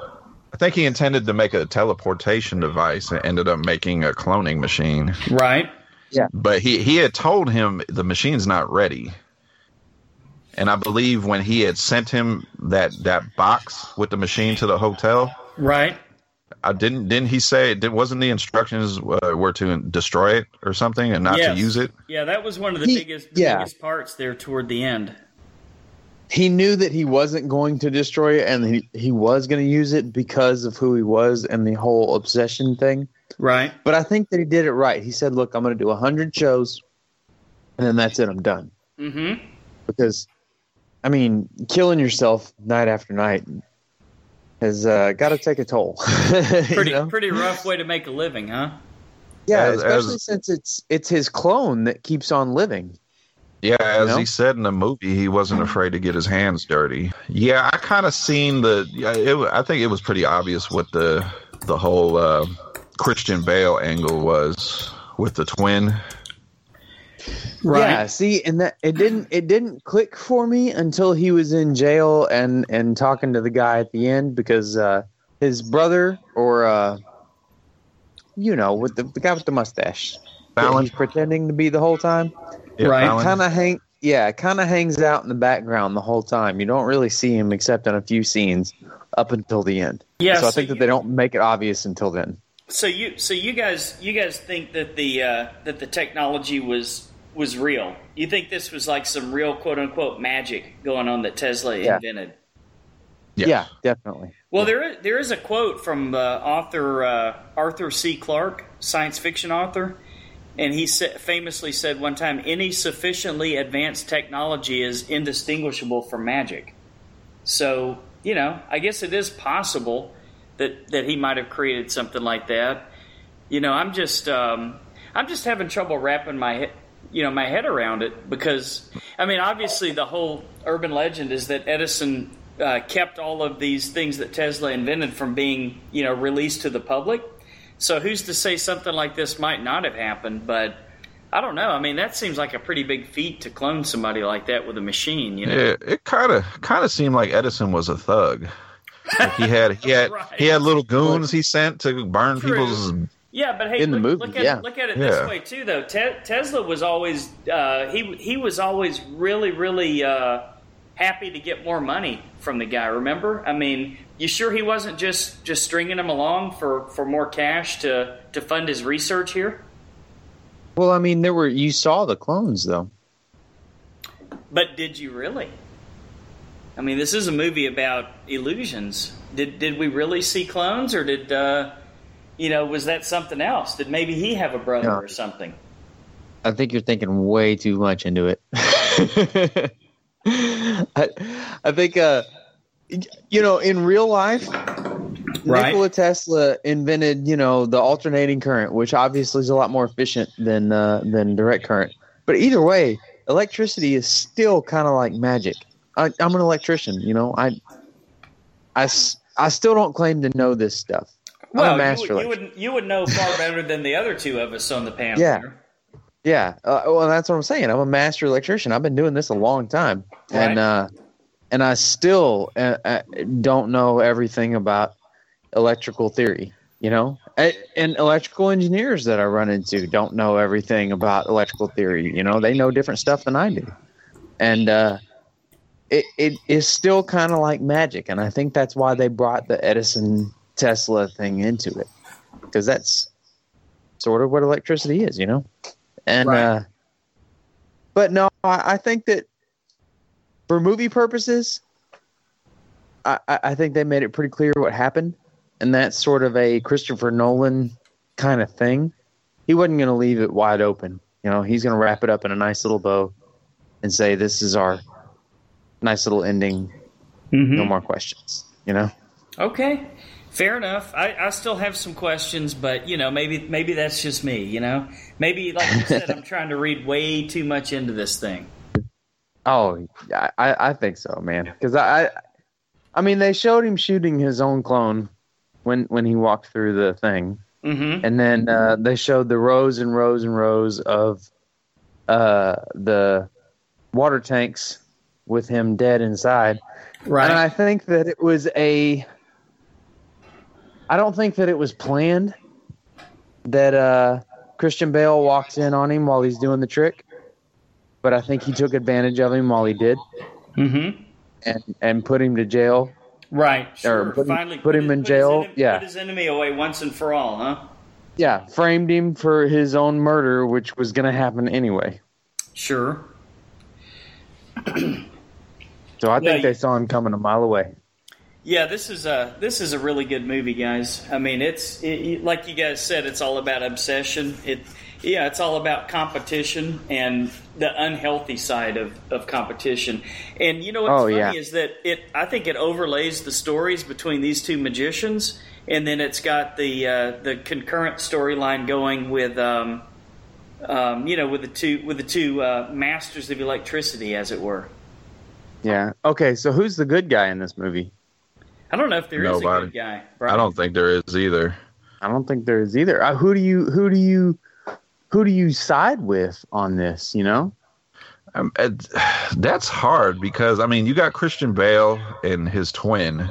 I think he intended to make a teleportation device and ended up making a cloning machine. right. Yeah. But he he had told him the machine's not ready. And I believe when he had sent him that that box with the machine to the hotel, Right. I didn't didn't he say it wasn't the instructions uh, were to destroy it or something and not Yes. to use it? Yeah, that was one of the He- biggest the yeah. biggest parts there toward the end. He knew that he wasn't going to destroy it, and he, he was going to use it because of who he was and the whole obsession thing. Right. But I think that he did it right. He said, "Look, I'm going to do hundred shows, and then that's it. I'm done." Mm-hmm. Because, I mean, killing yourself night after night has uh, got to take a toll. You Pretty know? pretty rough way to make a living, huh? yeah, As- especially as- since it's it's his clone that keeps on living. Yeah, as know? he said in the movie, he wasn't afraid to get his hands dirty. Yeah, I kind of seen the. It, I think it was pretty obvious what the the whole uh, Christian Bale angle was with the twin. Yeah, see, and that it didn't it didn't click for me until he was in jail and and talking to the guy at the end because uh, his brother or uh, you know with the, the guy with the mustache that Fallon? he's pretending to be the whole time. Yeah, Right. Kind of hang, yeah, kind of hangs out in the background the whole time. You don't really see him except in a few scenes up until the end. Yeah, so I so think that they don't make it obvious until then. So you so you guys you guys think that the uh, that the technology was was real? You think this was like some real quote unquote magic going on that Tesla Yeah. invented? Yes. Yeah, definitely. Well, there is, there is a quote from uh, author uh, Arthur C. Clarke, science fiction author, and he sa- famously said one time, "Any sufficiently advanced technology is indistinguishable from magic." So, you know, I guess it is possible that that he might have created something like that. You know, I'm just um, I'm just having trouble wrapping my he- you know my head around it because I mean, obviously, the whole urban legend is that Edison uh, kept all of these things that Tesla invented from being you know released to the public. So who's to say something like this might not have happened? But I don't know. I mean, that seems like a pretty big feat to clone somebody like that with a machine. You know? Yeah, it kind of kind of seemed like Edison was a thug. Like he had he had Right. he had little goons he sent to burn True. people's. Yeah, but hey, In the look, movie, look at yeah. look at it Yeah. this way too, though. Te- Tesla was always uh, he he was always really really uh, happy to get more money from the guy. Remember? I mean, you sure he wasn't just just stringing him along for for more cash to to fund his research here? Well, I mean, there were you saw the clones though. But did you really? I mean, this is a movie about illusions. Did did we really see clones, or did uh, you know was that something else? Did maybe he have a brother Yeah. or something? I think you're thinking way too much into it. I, I think, uh, you know, in real life, Right. Nikola Tesla invented, you know, the alternating current, which obviously is a lot more efficient than uh, than direct current. But either way, electricity is still kind of like magic. I, I'm an electrician, you know. I I, I still don't claim to know this stuff. I'm a Well, master you, you would you would know far better than the other two of us on the panel. Yeah. here. Yeah, uh, well, that's what I'm saying. I'm a master electrician. I've been doing this a long time, and uh, and I still uh, uh, don't know everything about electrical theory. You know, and electrical engineers that I run into don't know everything about electrical theory. You know, they know different stuff than I do, and uh, it it is still kind of like magic. And I think that's why they brought the Edison Tesla thing into it, because that's sort of what electricity is. You know. And Right. uh but no, I, I think that for movie purposes, I, I I think they made it pretty clear what happened, and that's sort of a Christopher Nolan kind of thing. He wasn't going to leave it wide open. You know, he's going to wrap it up in a nice little bow and say, "This is our nice little ending. Mm-hmm. No more questions." You know. Okay, fair enough. I, I still have some questions, but you know, maybe maybe that's just me. You know, maybe like you said, I'm trying to read way too much into this thing. Oh, I, I I think so, man. Because I, I, I mean, they showed him shooting his own clone when when he walked through the thing, Mm-hmm. and then uh, they showed the rows and rows and rows of uh, the water tanks with him dead inside. Right. And I think that it was a. I don't think that it was planned that uh, Christian Bale walks in on him while he's doing the trick, but I think he took advantage of him while he did mm-hmm. and and put him to jail. Right. Sure. put him- Finally, put him in his jail, enem- yeah. Put his enemy away once and for all, huh? Yeah, framed him for his own murder, which was going to happen anyway. Sure. So I Yeah, think you- they saw him coming a mile away. Yeah, this is a this is a really good movie, guys. I mean, it's it, like you guys said, it's all about obsession. It yeah, it's all about competition and the unhealthy side of, of competition. And you know what's Oh, funny yeah. is that it I think it overlays the stories between these two magicians, and then it's got the uh, the concurrent storyline going with um, um, you know with the two with the two uh, masters of electricity, as it were. Yeah. Okay, so who's the good guy in this movie? I don't know if there is Nobody. a good guy. I don't think there is either. I don't think there is either. Uh, who do you who do you who do you side with on this? You know? Um, it, that's hard because I mean, you got Christian Bale and his twin.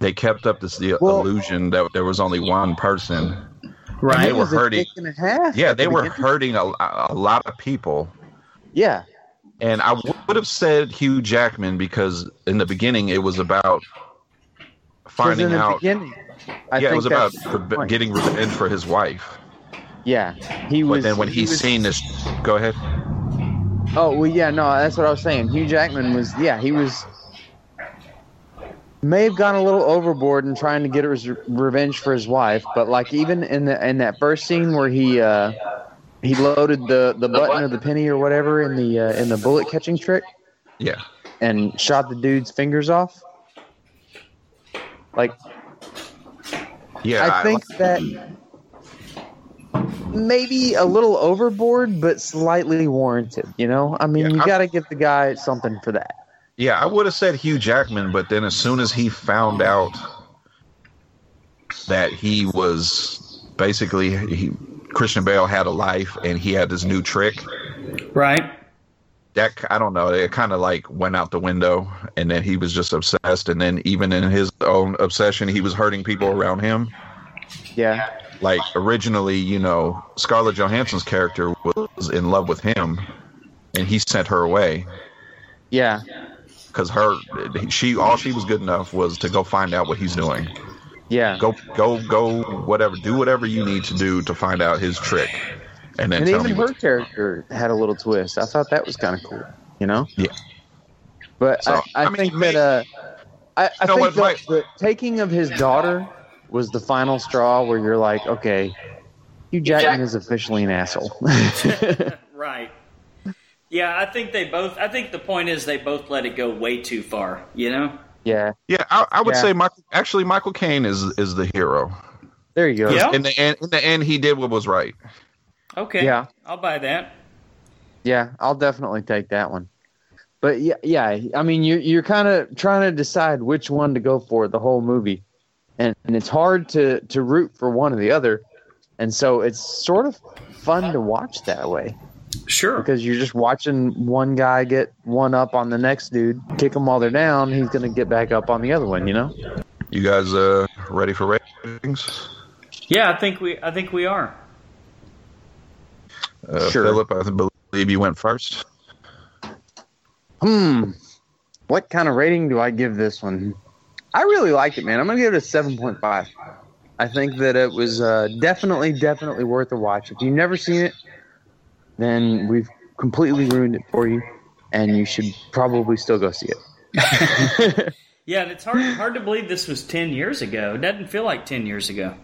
They kept up this the Well- illusion that there was only one person. Right. They were hurting. a half Yeah, they the were beginning. hurting a, a lot of people. Yeah, and I would have said Hugh Jackman because in the beginning it was about 'Cause finding in the out. yeah, it was about the getting revenge for his wife. Yeah, he But was. then when he he's was- seen this, go ahead. Oh well, yeah, no, that's what I was saying. Hugh Jackman was, yeah, he was may have gone a little overboard in trying to get his re- revenge for his wife, but like even in the in that first scene where he uh, he loaded the the button or the penny or whatever in the uh, in the bullet catching trick Yeah, and shot the dude's fingers off. Like yeah. I think that maybe a little overboard, but slightly warranted. You know, I mean, Yeah, you got to give the guy something for that. Yeah, I would have said Hugh Jackman, but then as soon as he found out that he was basically he, Christian Bale had a life and he had this new trick, Right. That I don't know, it kind of like went out the window, and then he was just obsessed, and then even in his own obsession, he was hurting people around him. Yeah. Like originally, you know, Scarlett Johansson's character was in love with him, and he sent her away. Yeah. because her she all she was good enough was to go find out what he's doing Yeah. go go go whatever do whatever you need to do to find out his trick and then and tell even me her what, character had a little twist. I thought that was kind of cool, you know. Yeah. But So, I, I, I mean, think me- that uh, I, I think what, the, Mike- the taking of his daughter was the final straw where you're like, okay, Hugh Jackman is officially an asshole. Right. Yeah, I think they both. I think the point is they both let it go way too far. You know. yeah. yeah I, I would Yeah. say Michael actually Michael Caine is is the hero There you go. Yeah. in the end in the end he did what was right Okay. Yeah. I'll buy that. Yeah, I'll definitely take that one. But yeah, yeah. I mean, you're you're kind of trying to decide which one to go for the whole movie, and, and it's hard to to root for one or the other, and so it's sort of fun to watch that way Sure. because you're just watching one guy get one up on the next dude, kick him while they're down. He's gonna get back up on the other one, you know? you guys uh ready for ratings Yeah, I think we. I think we are. Uh, Sure. Philip I believe you went first Hmm. What kind of rating do I give this one? I really liked it, man. I'm gonna give it a seven point five. I think that it was uh, definitely, definitely worth a watch. If you've never seen it, then we've completely ruined it for you, and you should probably still go see it. Yeah, and it's hard hard to believe this was ten years ago. It doesn't feel like ten years ago,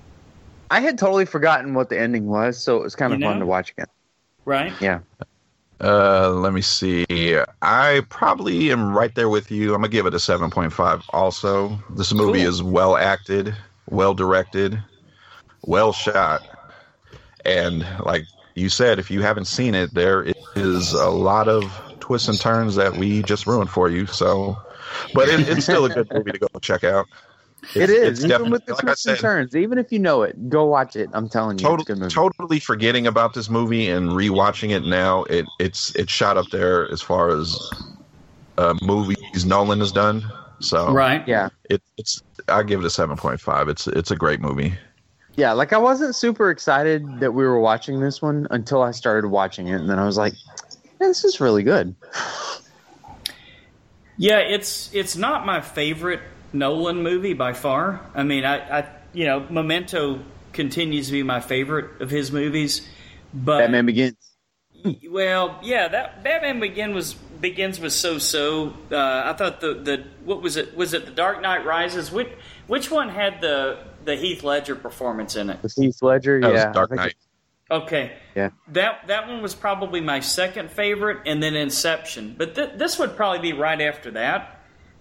I had totally forgotten what the ending was, so it was kind of You fun to watch again. Right? Yeah. Uh, let me see. I probably am right there with you. I'm gonna give it a 7.5. Also, this movie Cool. is well acted, well directed, well shot, and like you said, if you haven't seen it, there is a lot of twists and turns that we just ruined for you. So, but it, it's still a good movie to go check out. It It's- it's even with the like I twists and said, turns. Even if you know it, go watch it. I'm telling you, it's a good Totally, movie. totally forgetting about this movie and rewatching it now, it it's it's shot up there as far as uh, movies Nolan has done. So Right. Yeah. it, it's I give it a seven point five. It's it's a great movie. Yeah, like I wasn't super excited that we were watching this one until I started watching it, and then I was like, Man, "This is really good." Yeah, it's it's not my favorite Nolan movie by far. I mean, I, I you know, Memento continues to be my favorite of his movies, but Batman Begins. well, yeah, that Batman Begin was begins was so so. Uh, I thought the the what was it? Was it the Dark Knight Rises? Which which one had the the Heath Ledger performance in it? With Heath Ledger, That yeah, was Dark I Knight. Okay. Yeah. That that one was probably my second favorite, and then Inception. But th- this would probably be right after that.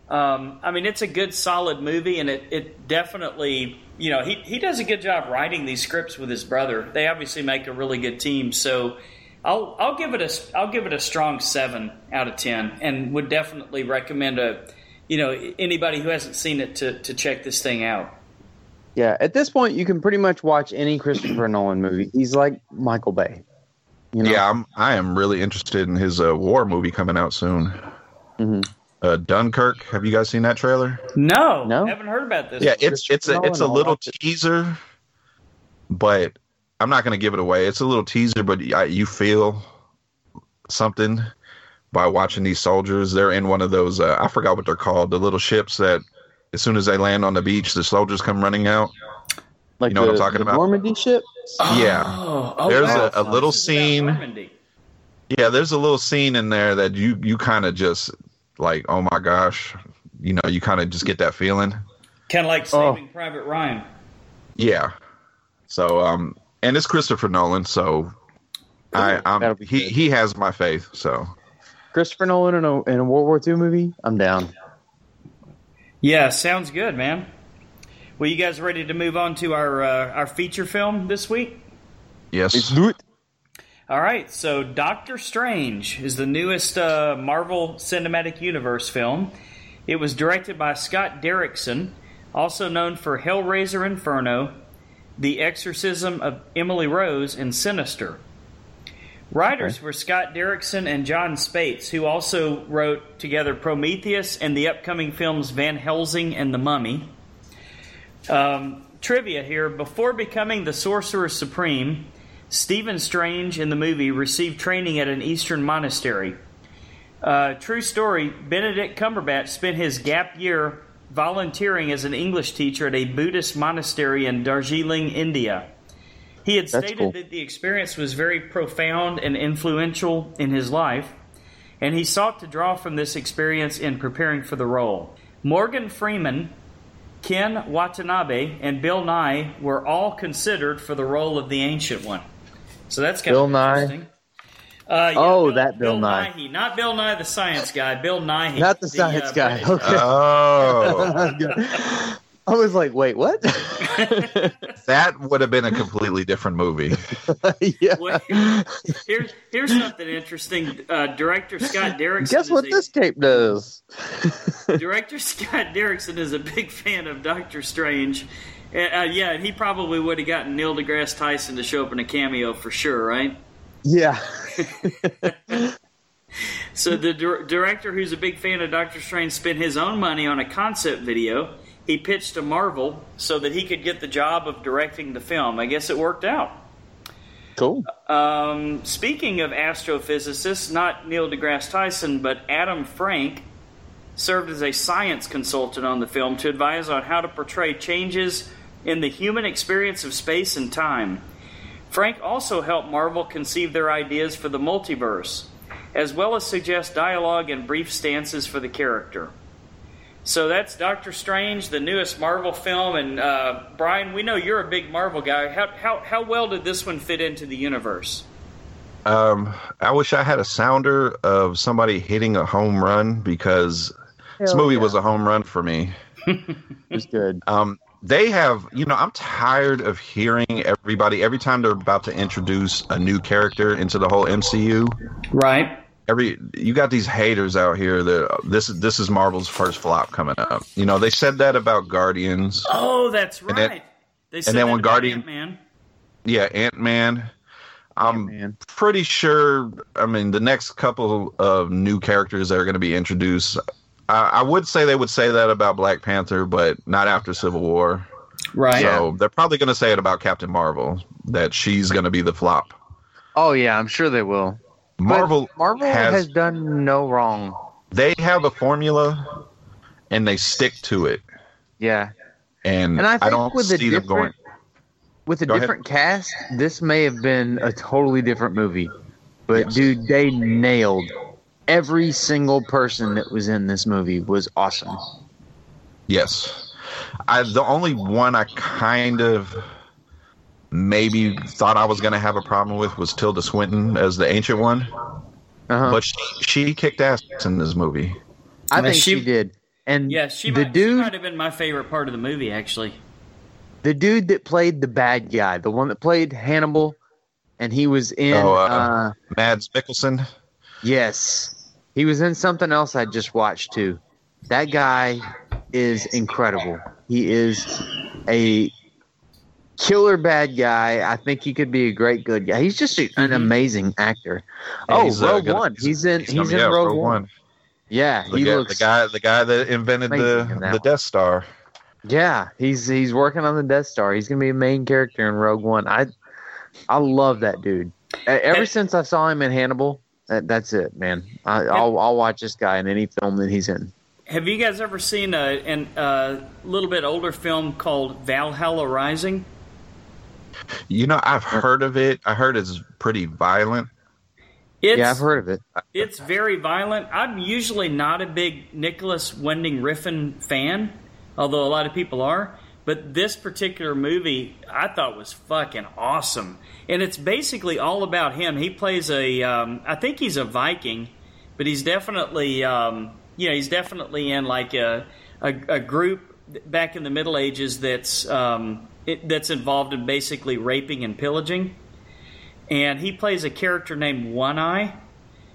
Um, I mean, it's a good, solid movie, and it, it definitely, you know, he, he does a good job writing these scripts with his brother. They obviously make a really good team. So, I'll I'll give it a I'll give it a strong seven out of ten, and would definitely recommend a, you know, anybody who hasn't seen it to to check this thing out. Yeah, at this point, you can pretty much watch any Christopher Nolan movie. He's like Michael Bay. You know? Yeah, I'm I am really interested in his uh, war movie coming out soon. Mhm. Uh, Dunkirk. Have you guys seen that trailer? No, No? haven't heard about this. Yeah, it's it's a it's a I'll little teaser, but I'm not going to give it away. It's a little teaser, but I, you feel something. by watching these soldiers. They're in one of those uh, I forgot what they're called, the little ships that as soon as they land on the beach, the soldiers come running out. Like You know what I'm talking the about? Normandy ship. Yeah. Oh, oh, There's wow. a- a little This is about scene- Yeah, there's a little scene in there that you you kind of just like, oh my gosh, you know, you kind of just get that feeling. Kind of like Oh. Saving Private Ryan. Yeah. So um, and it's Christopher Nolan, so I That'll um he good. he has my faith. So Christopher Nolan in a, in a World War II movie. I'm down. Yeah, sounds good, man. Well, you guys ready to move on to our uh, our feature film this week? yes, Let's do it. All right, so Doctor Strange is the newest uh, Marvel Cinematic Universe film. It was directed by Scott Derrickson, also known for Hellraiser Inferno, The Exorcism of Emily Rose, and Sinister. Writers were Scott Derrickson and Jon Spaihts, who also wrote together Prometheus and the upcoming films Van Helsing and The Mummy. Um, trivia here before becoming the Sorcerer Supreme, Stephen Strange in the movie received training at an Eastern monastery. Uh, true story Benedict Cumberbatch spent his gap year volunteering as an English teacher at a Buddhist monastery in Darjeeling, India. He had That's stated cool. that the experience was very profound and influential in his life, and he sought to draw from this experience in preparing for the role. Morgan Freeman, Ken Watanabe, and Bill Nye were all considered for the role of the Ancient One. So that's kind Bill of Nye? Uh, yeah, Oh, that Bill Nye. Nighy. not Bill Nye the science guy. Bill Nighy, Not the science guy. uh, Okay. oh, I was like, wait, what? that would have been a completely different movie. yeah. Well, here's here's something interesting. Uh, director Scott Derrickson. Guess what is a, this tape does? Director Scott Derrickson is a big fan of Doctor Strange. Uh, uh, yeah, he probably would have gotten Neil deGrasse Tyson to show up in a cameo for sure, right? yeah. So the dir- director, who's a big fan of Doctor Strange, spent his own money on a concept video. He pitched to Marvel so that he could get the job of directing the film. I guess it worked out. Cool. Um, speaking of astrophysicists, not Neil deGrasse Tyson, but Adam Frank served as a science consultant on the film to advise on how to portray changes in the human experience of space and time. Frank also helped Marvel conceive their ideas for the multiverse, as well as suggest dialogue and brief stances for the character. So that's Doctor Strange, the newest Marvel film. And uh, Brian, we know you're a big Marvel guy. How, how, how well did this one fit into the universe? Um, I wish I had a sounder of somebody hitting a home run because this movie yeah. was a home run for me. It was good. Um, they have, you know, I'm tired of hearing everybody every time they're about to introduce a new character into the whole MCU. Right. Every you got these haters out here that uh, this is this is Marvel's first flop coming up. You know, they said that about Guardians. Oh, that's right. then- they said then that when Guardian- Ant-Man. Yeah, Ant Man. I'm Man. pretty sure. I mean, the next couple of new characters that are going to be introduced. I, I would say they would say that about Black Panther, but not after Civil War. Right. So they're probably going to say it about Captain Marvel that she's going to be the flop. Oh yeah, I'm sure they will. But Marvel Marvel has, has done no wrong. they have a formula and they stick to it. Yeah. And, And I think don't with see them going. with a Go ahead. different cast, this may have been a totally different movie. But Yes. dude, they nailed every single person that was in this movie was awesome. Yes. I the only one I kind of maybe thought I was going to have a problem with was Tilda Swinton as the ancient one, Uh-huh. but she, she kicked ass in this movie. I Yeah, think she- she, did. And Yeah, she the might, she dude might have been my favorite part of the movie, actually. the dude that played the bad guy, the one that played Hannibal, and he was in Oh, uh, uh, Mads Mikkelsen. yes, he was in something else I just watched too. That guy is incredible. He is a killer bad guy. I think he could be a great good guy. He's just a, an Mhm. amazing actor. And oh, he's, uh, Rogue gonna- One. He's in. He's, coming in out, Rogue, One. Yeah, The, he guy, looks. the guy, the guy that invented in the that the one. Death Star. Yeah, he's he's working on the Death Star. He's gonna be a main character in Rogue One. I I love that dude. Ever since I saw him in Hannibal, That, that's it, man. I, I'll I'll watch this guy in any film that he's in. Have you guys ever seen a, an- a little bit older film called Valhalla Rising? You know, I've heard of it. I heard it's pretty violent. It's, yeah, I've heard of it. It's very violent. I'm usually not a big Nicolas Winding Refn fan, although a lot of people are. But this particular movie, I thought was fucking awesome, and it's basically all about him. He plays a, um, I think he's a Viking, but he's definitely, um, you know, he's definitely in like a a, a group back in the Middle Ages that's um, it, that's involved in basically raping and pillaging. And he plays a character named One Eye,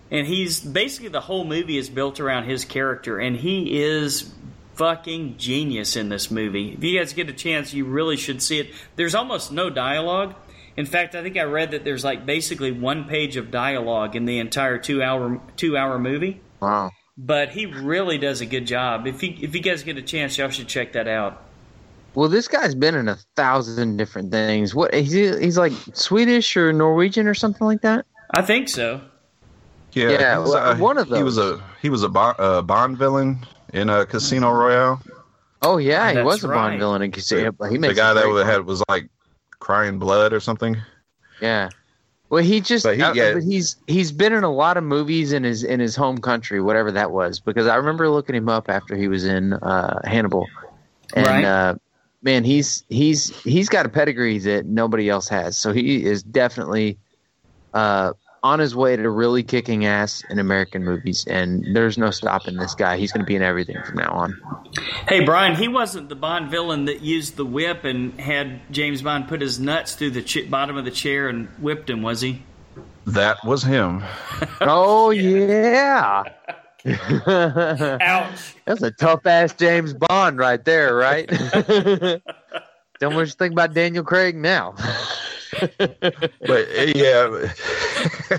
and he's basically the whole movie is built around his character, and he is fucking genius in this movie. If you guys get a chance, you really should see it. There's almost no dialogue. In fact, I think I read that there's like basically one page of dialogue in the entire two hour two hour movie. Wow. But he really does a good job. If you if you guys get a chance, y'all should check that out. Well, this guy's been in a thousand different things. What he's he's like Swedish or Norwegian or something like that. I think so. Yeah, Yeah, he was, well, one of He was a he was a Bond, uh, Bond villain in a Casino Royale. Oh yeah, he That's was a Bond right. villain in Casino. but He the guy that great had was like crying blood or something. Yeah. Well, he just But he- uh, yeah. but he's he's been in a lot of movies in his in his home country, whatever that was. Because I remember looking him up after he was in uh, Hannibal, and Right. uh, man, he's he's he's got a pedigree that nobody else has. So he is definitely uh, on his way to really kicking ass in American movies, and there's no stopping this guy. He's going to be in everything from now on. Hey, Brian, he wasn't the Bond villain that used the whip and had James Bond put his nuts through the ch- bottom of the chair and whipped him, was he? That was him. Oh yeah. Ouch. That's a tough ass James Bond right there, right? Don't much think about Daniel Craig now. But yeah.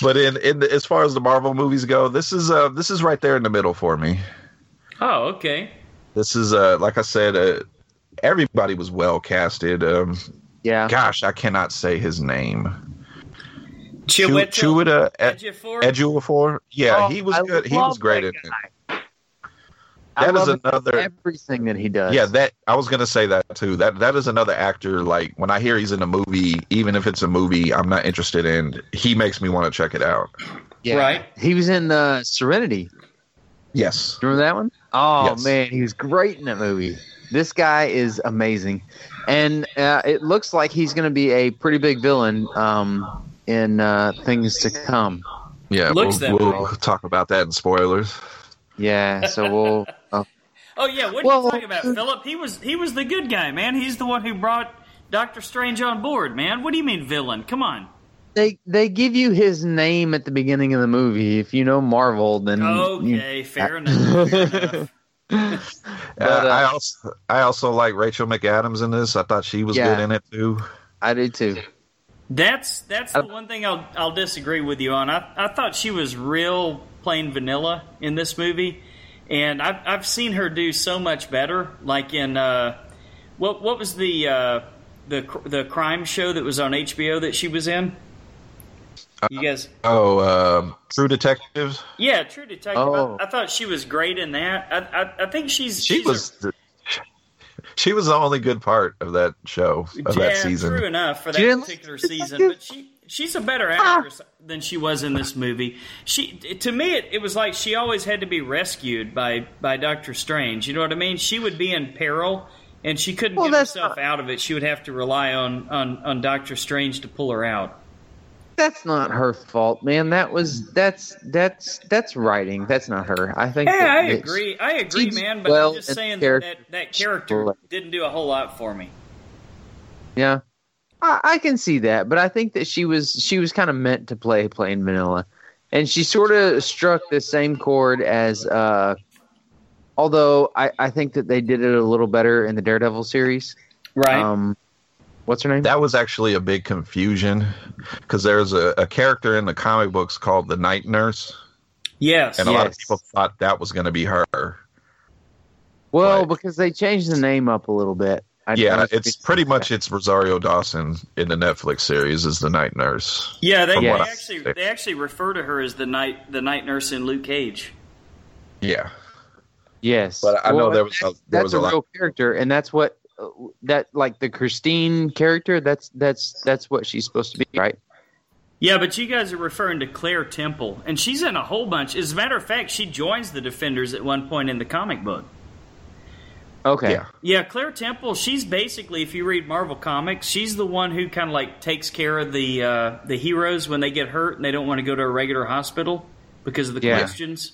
but in in the, as far as the Marvel movies go, this is uh this is right there in the middle for me. Oh, okay. This is uh like I said, uh, everybody was well casted. Um, Yeah. gosh, I cannot say his name. Chu- Chiwetel Chiwetel Ed- Ejiofor? Ejiofor. Yeah, Oh, he was I good. He was great that in it. Guy. I That is love another. everything that he does. Yeah, that I was gonna say that too. That that is another actor. Like when I hear he's in a movie, even if it's a movie I'm not interested in, he makes me want to check it out. Yeah. Right. He was in uh, Serenity. Yes. Remember that one? Oh Yes. man, he was great in that movie. This guy is amazing, and uh, it looks like he's going to be a pretty big villain um, in uh, things to come. Yeah. Looks we'll, that we'll talk about that in spoilers. Yeah, so we'll. Oh yeah, what are Well- you talking about, Philip? He was he was the good guy, man. He's the one who brought Doctor Strange on board, man. What do you mean villain? Come on. they they give you his name at the beginning of the movie. If you know Marvel, then you- Okay, fair enough. Fair enough. But, uh, I also I also like Rachel McAdams in this. I thought she was Yeah. good in it too. I do too. That's that's the one thing I'll I'll disagree with you on. I I thought she was real plain vanilla in this movie, and I've I've seen her do so much better. Like in uh, what what was the uh, the the crime show that was on HBO that she was in? You guys, Oh, um, True Detective. yeah, True Detective. Oh. I, I thought she was great in that. I I, I think she's She she's a- was. the, she was the only good part of that show of yeah, that season. true enough for that particular season. But she she's a better ah. actress than she was in this movie. She to me it, it was like she always had to be rescued by by Doctor Strange. You know what I mean? She would be in peril and she couldn't Well, get herself not- out of it. She would have to rely on on on Doctor Strange to pull her out. That's not her fault, man. That was that's that's that's writing. That's not her. I think. Yeah, that- I agree. I agree, man. But well I'm just saying the that character. that, that character didn't do a whole lot for me. Yeah, I, I can see that, but I think that she was she was kind of meant to play plain vanilla, and she sort of struck the same chord as. uh Although I, I think that they did it a little better in the Daredevil series. Right. Um, what's her name? That was actually a big confusion because there's a, a character in the comic books called the Night Nurse, yes. and a lot of people thought that was going to be her. well, Right. because they changed the name up a little bit. I yeah, it's pretty much it's Rosario Dawson in the Netflix series as the night nurse. Yeah, they, From they actually understand. they actually refer to her as the night the night nurse in Luke Cage. Yeah, Yes, But I know there was a- that's- there that's was a, a lot- real character, and that's what uh, that like the Christine character. That's that's that's what she's supposed to be, right? Yeah, but you guys are referring to Claire Temple, and she's in a whole bunch. As a matter of fact, she joins the Defenders at one point in the comic book. Okay. yeah, Yeah, Claire Temple. She's basically, if you read Marvel comics, she's the one who kind of like takes care of the uh, the heroes when they get hurt and they don't want to go to a regular hospital because of the Yeah. questions.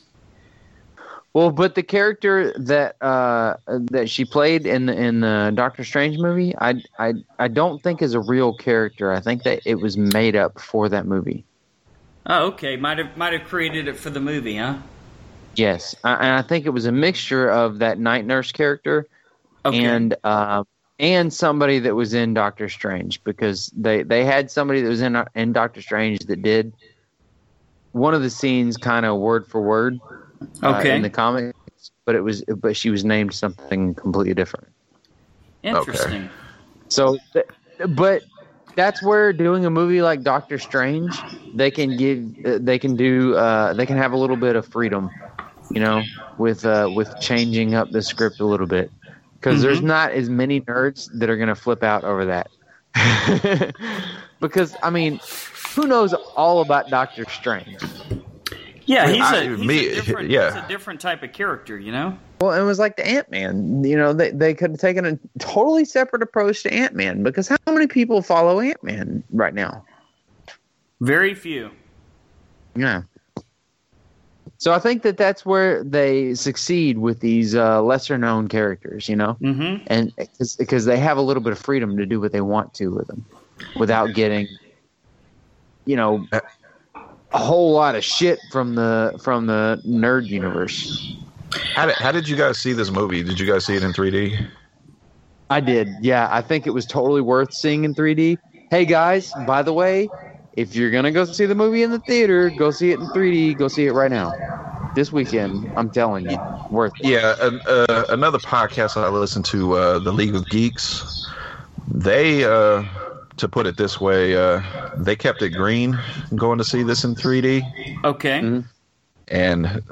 Well, but the character that uh, that she played in the, in the Doctor Strange movie, I, I I don't think is a real character. I think that it was made up for that movie. Oh, okay. Might have might have created it for the movie, huh? Yes, I, and I think it was a mixture of that night nurse character Okay. and uh, and somebody that was in Doctor Strange because they they had somebody that was in in Doctor Strange that did one of the scenes kind of word for word uh, Okay. in the comics, but it was but she was named something completely different. Interesting. So, th- but that's where doing a movie like Doctor Strange, they can give, uh, they can do, uh, they can have a little bit of freedom, you know, with uh, with changing up the script a little bit, because there's not as many nerds that are gonna flip out over that. because I mean, who knows all about Doctor Strange? Yeah, he's I- a he's me- a different yeah. he's a different type of character, you know. Well, it was like the Ant Man. You know, they they could have taken a totally separate approach to Ant Man because how many people follow Ant Man right now? Very few. Yeah. So I think that that's where they succeed with these uh, lesser known characters, you know, Mm-hmm. and because they have a little bit of freedom to do what they want to with them, without getting, you know, a whole lot of shit from the from the nerd universe. how did, how did you guys see this movie? Did you guys see it in 3D? I did, yeah. I think it was totally worth seeing in 3D. Hey guys, by the way, if you're gonna go see the movie in the theater, go see it in 3D. Go see it right now, this weekend. I'm telling you, worth it. Yeah, an, uh, another podcast I listened to, uh, the League of Geeks. They, uh, to put it this way, uh, they kept it green going to see this in 3D, Okay. Mhm. and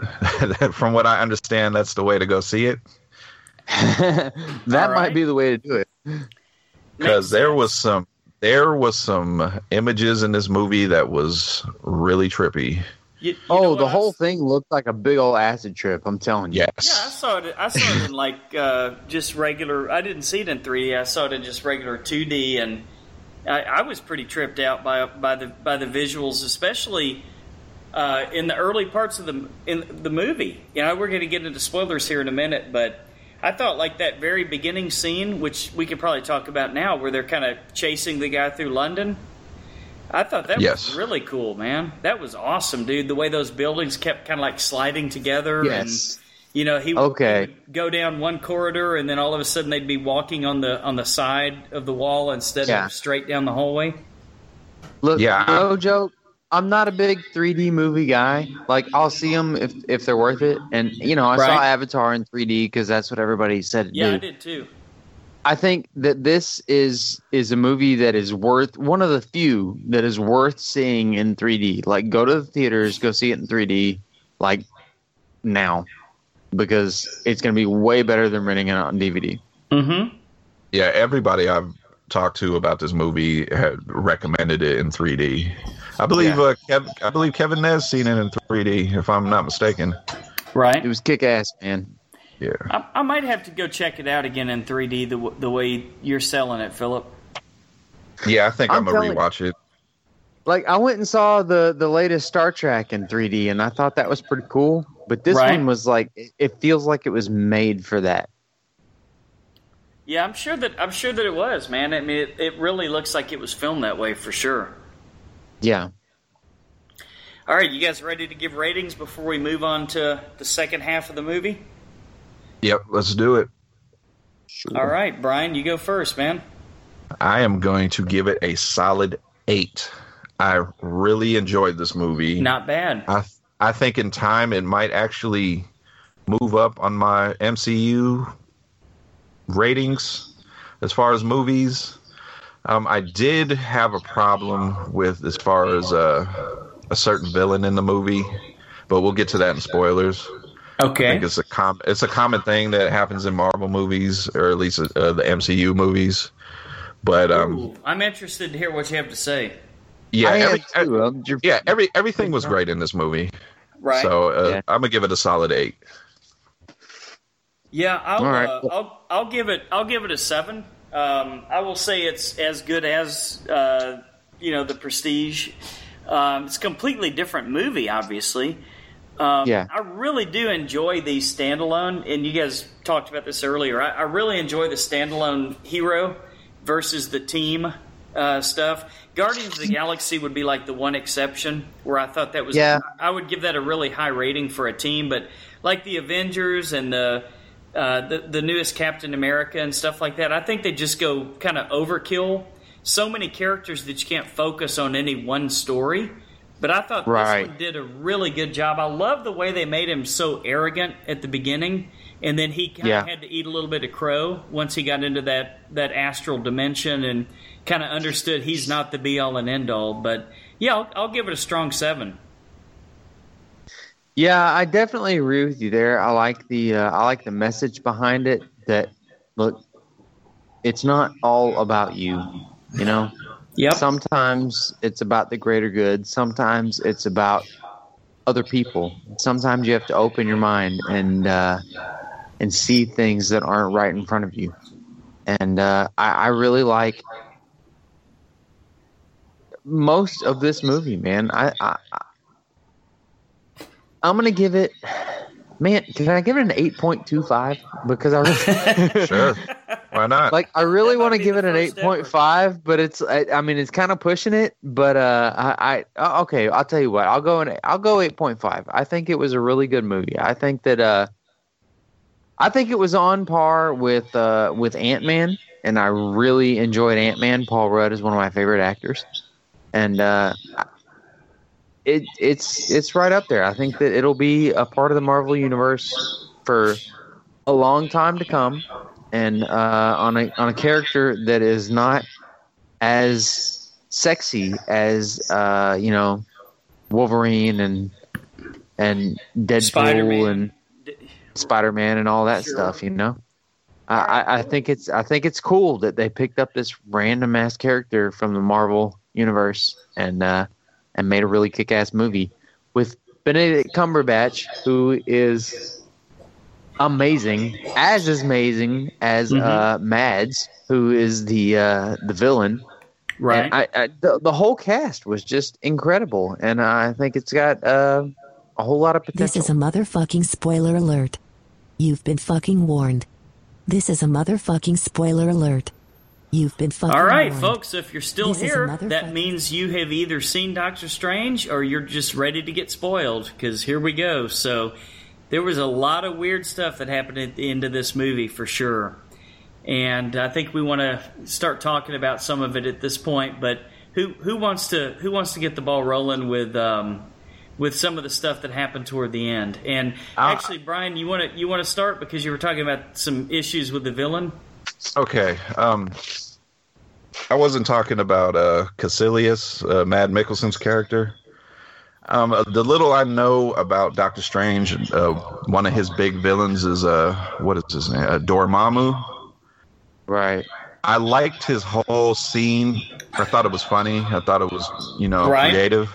from what I understand, that's the way to go see it that All right. might be the way to do it. because there was some there was some images in this movie that was really trippy. You- you Oh, the whole s- thing looked like a big old acid trip. I'm telling you. Yeah, I saw it. I saw it in like uh, just regular. I didn't see it in 3D. I saw it in just regular 2D, and I, I was pretty tripped out by by the by the visuals, especially uh, in the early parts of the in the movie. You know, we're going to get into spoilers here in a minute, but I thought like that very beginning scene, which we could probably talk about now, where they're kind of chasing the guy through London. I thought that Yes. was really cool, man. That was awesome, dude. The way those buildings kept kind of like sliding together, Yes. and you know he, would- Okay. he would go down one corridor, and then all of a sudden they'd be walking on the on the side of the wall instead Yeah. of straight down the hallway. Look, Yeah. no joke. I'm not a big 3D movie guy. Like, I'll see them if if they're worth it. And you know, I saw Avatar in 3D because that's what everybody said to Yeah, do. I did too. I think that this is is a movie that is worth one of the few that is worth seeing in 3D. Like go to the theaters, go see it in 3D like now because it's going to be way better than renting it on DVD. Mm-hmm. Yeah, everybody I've talked to about this movie had recommended it in 3D. I believe Yeah. uh, Kev, I believe Kevin Nez seen it in 3D, if I'm not mistaken. Right. It was kick ass, man. Yeah. I, I might have to go check it out again in 3D the the way you're selling it, Philip. Yeah, I think I'm, I'm gonna telling- rewatch it. Like I went and saw the the latest Star Trek in 3D and I thought that was pretty cool, but this Right. one was like it, it feels like it was made for that. Yeah, I'm sure that I'm sure that it was, man. I mean, it, it really looks like it was filmed that way for sure. Yeah. All right, you guys ready to give ratings before we move on to the second half of the movie? Yep, let's do it. All right, Brian, you go first, man. I am going to give it a solid eight. I really enjoyed this movie. Not bad. I I think in time it might actually move up on my MCU ratings. as far as movies, um, I did have a problem with as far as uh, a certain villain in the movie, but we'll get to that in spoilers. Okay. I think it's a com- it's a common thing that happens in Marvel movies, or at least uh, the MCU movies. But um, Ooh, I'm interested to hear what you have to say. yeah, I every, uh, too. Um, you're- yeah, every everything was great in this movie. Right. So uh, Yeah. I'm gonna give it a solid eight. Yeah, I'll, All right. uh, I'll I'll give it I'll give it a seven. Um, I will say it's as good as uh, you know the Prestige. Um, it's a completely different movie, obviously. Um, Yeah. I really do enjoy the standalone, and you guys talked about this earlier. I, I really enjoy the standalone hero versus the team uh, stuff. Guardians of the Galaxy would be like the one exception where I thought that was. Yeah. I would give that a really high rating for a team, but like the Avengers and the uh, the, the newest Captain America and stuff like that, I think they just go kind of overkill. So many characters that you can't focus on any one story. But I thought Right. this one did a really good job. I love the way they made him so arrogant at the beginning, and then he kind of Yeah. had to eat a little bit of crow once he got into that that astral dimension and kind of understood he's not the be all and end all. But yeah, I'll, I'll give it a strong seven. Yeah, I definitely agree with you there. I like the uh, I like the message behind it. That look, it's not all about you. You know, Yep. sometimes it's about the greater good. Sometimes it's about other people. Sometimes you have to open your mind and uh, and see things that aren't right in front of you. And uh, I, I really like most of this movie, man. I, I I- I'm gonna give it. Man, can I give it an eight point two five? Because I really, Sure, why not? like I really want to give it an eight point five, but it's I, I mean it's kind of pushing it. But uh, I, I uh, okay, I'll tell you what, I'll go in, I'll go eight point five. I think it was a really good movie. I think that uh, I think it was on par with uh with Ant Man, and I really enjoyed Ant Man. Paul Rudd is one of my favorite actors, and uh, it it's it's right up there. I think that it'll be a part of the Marvel universe for a long time to come, and uh, on a on a character that is not as sexy as uh, you know Wolverine and and Deadpool Spider-Man. and Spider Man and all that Sure. stuff. You know. I, I- I think it's I think it's cool that they picked up this random ass character from the Marvel universe and uh, and made a really kick ass movie with Benedict Cumberbatch, who is amazing, as amazing as Mhm. uh, Mads, who is the uh, the villain. Right. I, I, the, the whole cast was just incredible, and I think it's got uh, a whole lot of potential. This is a motherfucking spoiler alert. You've been fucking warned. This is a motherfucking spoiler alert. You've been fucking All right, warned. folks, if you're still This here, motherfucker- that means you have either seen Doctor Strange or you're just ready to get spoiled because here we go. So, there was a lot of weird stuff that happened at the end of this movie for sure. And I think we want to start talking about some of it at this point, but who who wants to who wants to get the ball rolling with um, with some of the stuff that happened toward the end? And Uh, actually, Brian, you want to you want to start because you were talking about some issues with the villain. Okay. Um, I wasn't talking about uh, Kaecilius, uh, Mad Mikkelsen's character. Um, uh, the little I know about Doctor Strange, uh, one of his big villains is uh, what is his name? Uh, Dormammu. right. I liked his whole scene. I thought it was funny. I thought it was, you know, Right. creative.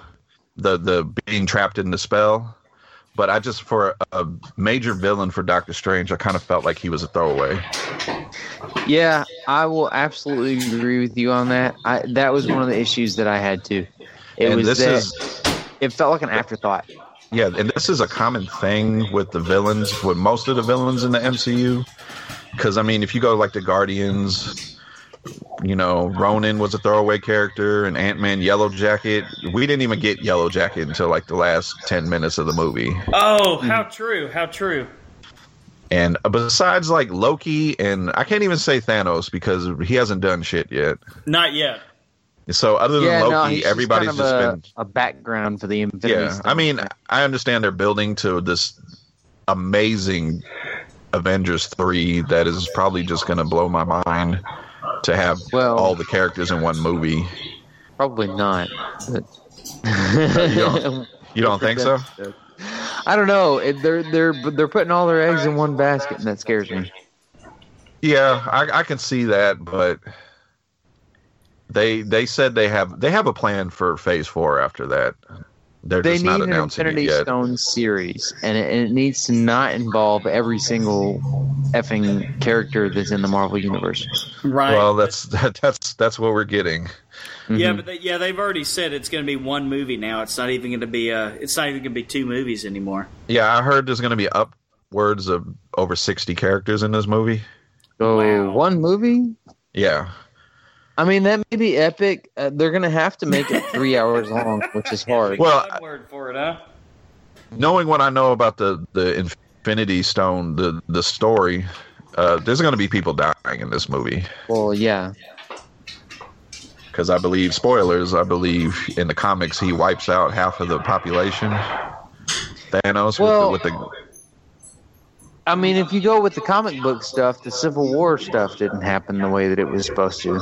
The the being trapped in the spell. But I just for a major villain for Doctor Strange, I kind of felt like he was a throwaway. Yeah, I will absolutely agree with you on that. I, that was one of the issues that I had too. It and was this that is it felt like an afterthought. Yeah, and this is a common thing with the villains, with most of the villains in the MCU. Because I mean, if you go like the Guardians, you know, Ronan was a throwaway character, and Ant Man, Yellow Jacket. We didn't even get Yellow Jacket until like the last ten minutes of the movie. Oh, how true! How true! And besides like Loki, and I can't even say Thanos because he hasn't done shit yet. Not yet. So other than Yeah, Loki, no, he's just everybody's kind of just a, been a background for the Infinity. yeah Stone. i mean i understand they're building to this amazing avengers 3 that is probably just going to blow my mind to have Well- all the characters in one movie. Probably not. But You don't, you don't think so? I don't know. They're they're they're putting all their eggs in one basket, and that scares me. Yeah, I, I can see that, but they they said they have they have a plan for Phase Four after that. They're They just need not an announcing Infinity it yet. Stone series, and it, and it needs to not involve every single effing character that's in the Marvel universe. Right. Well, that's that, that's that's what we're getting. Yeah, Mhm. but they, yeah, they've already said it's going to be one movie now. It's not even going to be uh it's not even going to be two movies anymore. Yeah, I heard there's going to be upwards of over sixty characters in this movie. So Wow. one movie. Yeah, I mean, that may be epic. Uh, they're gonna have to make it three hours long, which is hard. Well, One word for it, huh? knowing what I know about the the Infinity Stone, the the story, uh, there's going to be people dying in this movie Well, yeah. Because I believe spoilers. I believe in the comics he wipes out half of the population. Thanos Well- with, the, with the I mean, if you go with the comic book stuff, the Civil War stuff didn't happen the way that it was supposed to.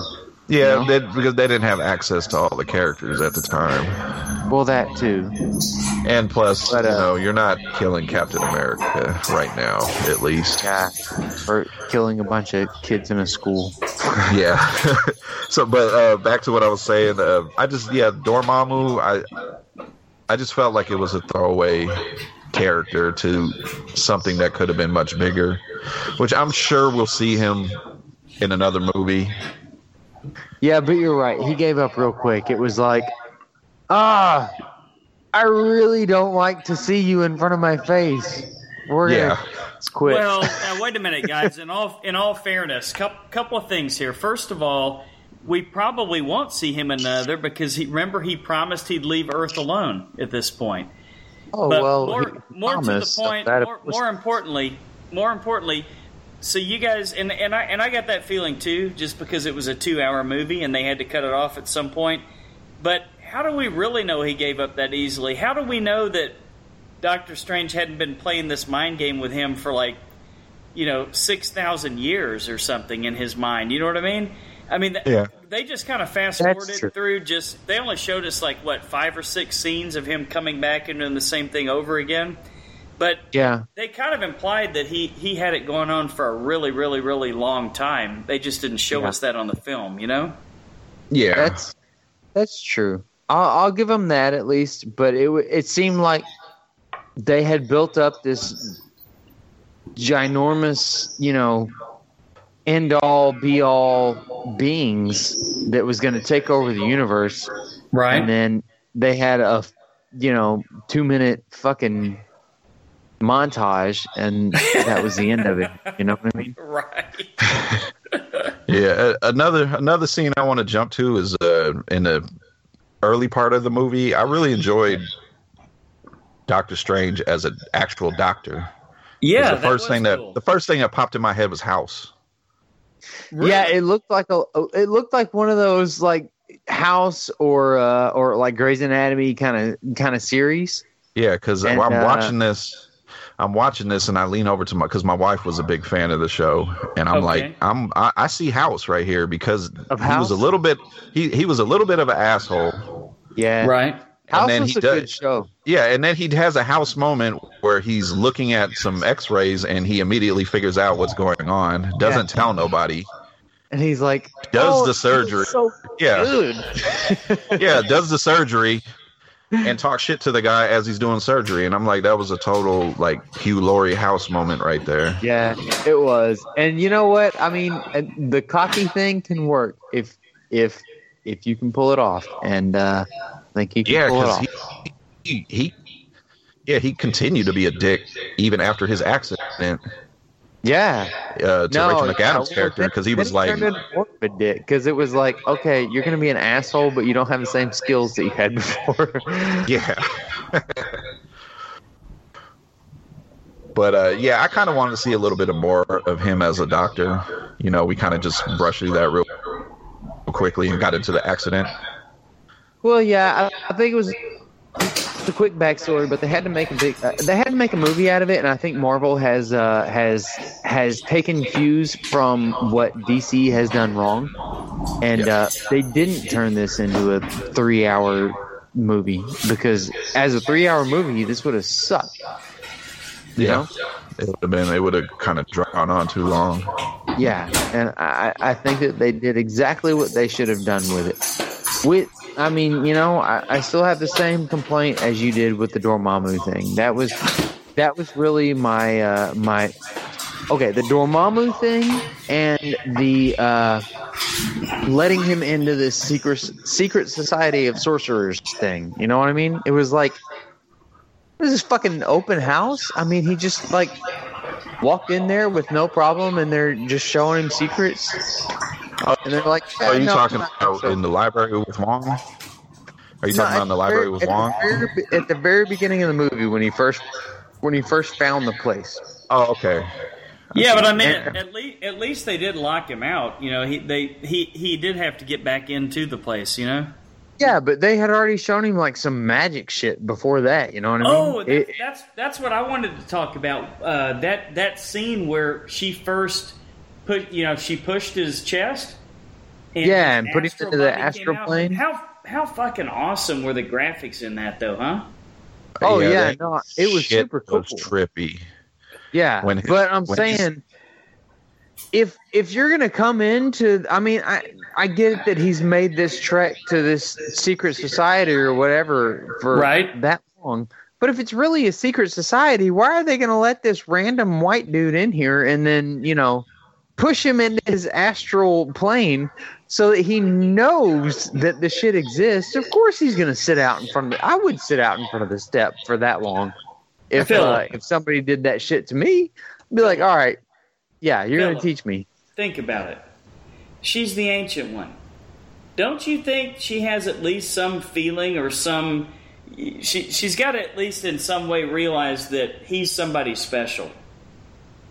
Yeah No? they, because they didn't have access to all the characters at the time, Well, that too. and plus But, uh, you know you're not killing Captain America right now, at least. Yeah. Or killing a bunch of kids in a school. yeah. so, but uh, back to what I was saying. Uh, I just yeah, Dormammu. I I just felt like it was a throwaway character to something that could have been much bigger, which I'm sure we'll see him in another movie. Yeah, but you're right. He gave up real quick. It was like, ah, I really don't like to see you in front of my face. We're gonna Yeah. let's quit. Well, now wait a minute, guys. In all in all fairness, couple couple of things here. First of all, we probably won't see him another because he remember he promised he'd leave Earth alone at this point. oh But well, more, more to the point, more, was- more importantly, more importantly, so you guys and and I and I got that feeling too, just because it was a two-hour movie and they had to cut it off at some point. But how do we really know he gave up that easily? How do we know that Doctor Strange hadn't been playing this mind game with him for like, you know, six thousand years or something in his mind? You know what I mean? I mean, Yeah. they just kind of fast forwarded through. Just they only showed us like what five or six scenes of him coming back and doing the same thing over again. But yeah, they kind of implied that he he had it going on for a really, really, really long time. They just didn't show Yeah. us that on the film, you know? Yeah. that's that's true. I'll, I'll give them that at least. But it it seemed like they had built up this ginormous, you know, end all be all beings that was going to take over the universe. Right? And then they had a you know two minute fucking montage and that was the end of it you know what i mean Right. Yeah, another another scene I want to jump to is uh, in the early part of the movie. I really enjoyed Doctor Strange as an actual doctor. Yeah. the first was thing that the first thing that popped in my head was House. yeah it looked like a it looked like one of those like house or uh or like Grey's Anatomy kind of kind of series Yeah, because I'm uh, watching this. I'm watching this, and I lean over to my because my wife was a big fan of the show, and I'm Okay. like, I'm I, I see House right here because Of he House? was a little bit he he was a little bit of an asshole. yeah Right. house then was he a does- good show Yeah, and then he has a house moment where he's looking at some X-rays, and he immediately figures out what's going on. Doesn't tell nobody. and he's like Does "Oh, the surgery. so Yeah, good yeah, does the surgery and talk shit to the guy as he's doing surgery, and I'm like, that was a total like Hugh Laurie house moment right there. Yeah, it was. And you know what? I mean, the cocky thing can work if if if you can pull it off. And uh, I think he can Yeah, pull it off. he, he, he, yeah, he continued to be a dick even after his accident yeah. uh, to No, Rachel yeah, McAdams' well, character because he was like, turned into more of a dick because it was like, okay, you're gonna be an asshole, but you don't have the same skills that you had before. yeah. but uh, yeah, I kind of wanted to see a little bit of more of him as a doctor. You know, we kind of just brushed through that real quickly and got into the accident. well, yeah, I, I think it was a quick backstory, but they had to make a big. Uh, they had to make a movie out of it, and I think Marvel has uh, has has taken cues from what DC has done wrong. and uh, they didn't turn this into a three-hour movie because as a three-hour movie, this would have sucked. You Yeah. know? It would have been. It would have kind of drawn on too long. Yeah, and I, I think that they did exactly what they should have done with it. With, I mean, you know, I, I still have the same complaint as you did with the Dormammu thing. That was, that was really my uh, my. Okay, the Dormammu thing and the uh, letting him into this secret secret society of sorcerers thing. You know what I mean? It was like, this is fucking open house. I mean, he just like walked in there with no problem, and they're just showing him secrets. And they're like, Are you "No, talking about So- in the library with Wong? Are you No, talking about in the at library very- with at the Wong? very- at the very beginning of the movie when he first when he first found the place. Oh, okay. Yeah, but I mean, And- at least at least they did lock him out. You know, he they he he did have to get back into the place. You know. Yeah, but they had already shown him like some magic shit before that. You know what I mean? Oh, that, It- that's that's what I wanted to talk about. Uh, that that scene where she first put, you know, she pushed his chest. And Yeah, and put him astral into the body astral plane. How how fucking awesome were the graphics in that though, huh? Oh, yeah, that no, it was shit super cool. Was trippy. Yeah, When- but I'm when- saying if if you're gonna come into, I mean, I I get it that he's made this trek to this secret society or whatever for Right. that long. But if it's really a secret society, why are they gonna let this random white dude in here and then you know push him into his astral plane so that he knows that the shit exists? Of course, he's gonna sit out in front of. The, I would sit out in front of the step for that long. If uh, if somebody did that shit to me, I'd be like, all right, yeah, you're gonna teach me. Think about it. She's the ancient one. Don't you think she has at least some feeling or some? She she's got to at least in some way realize that he's somebody special.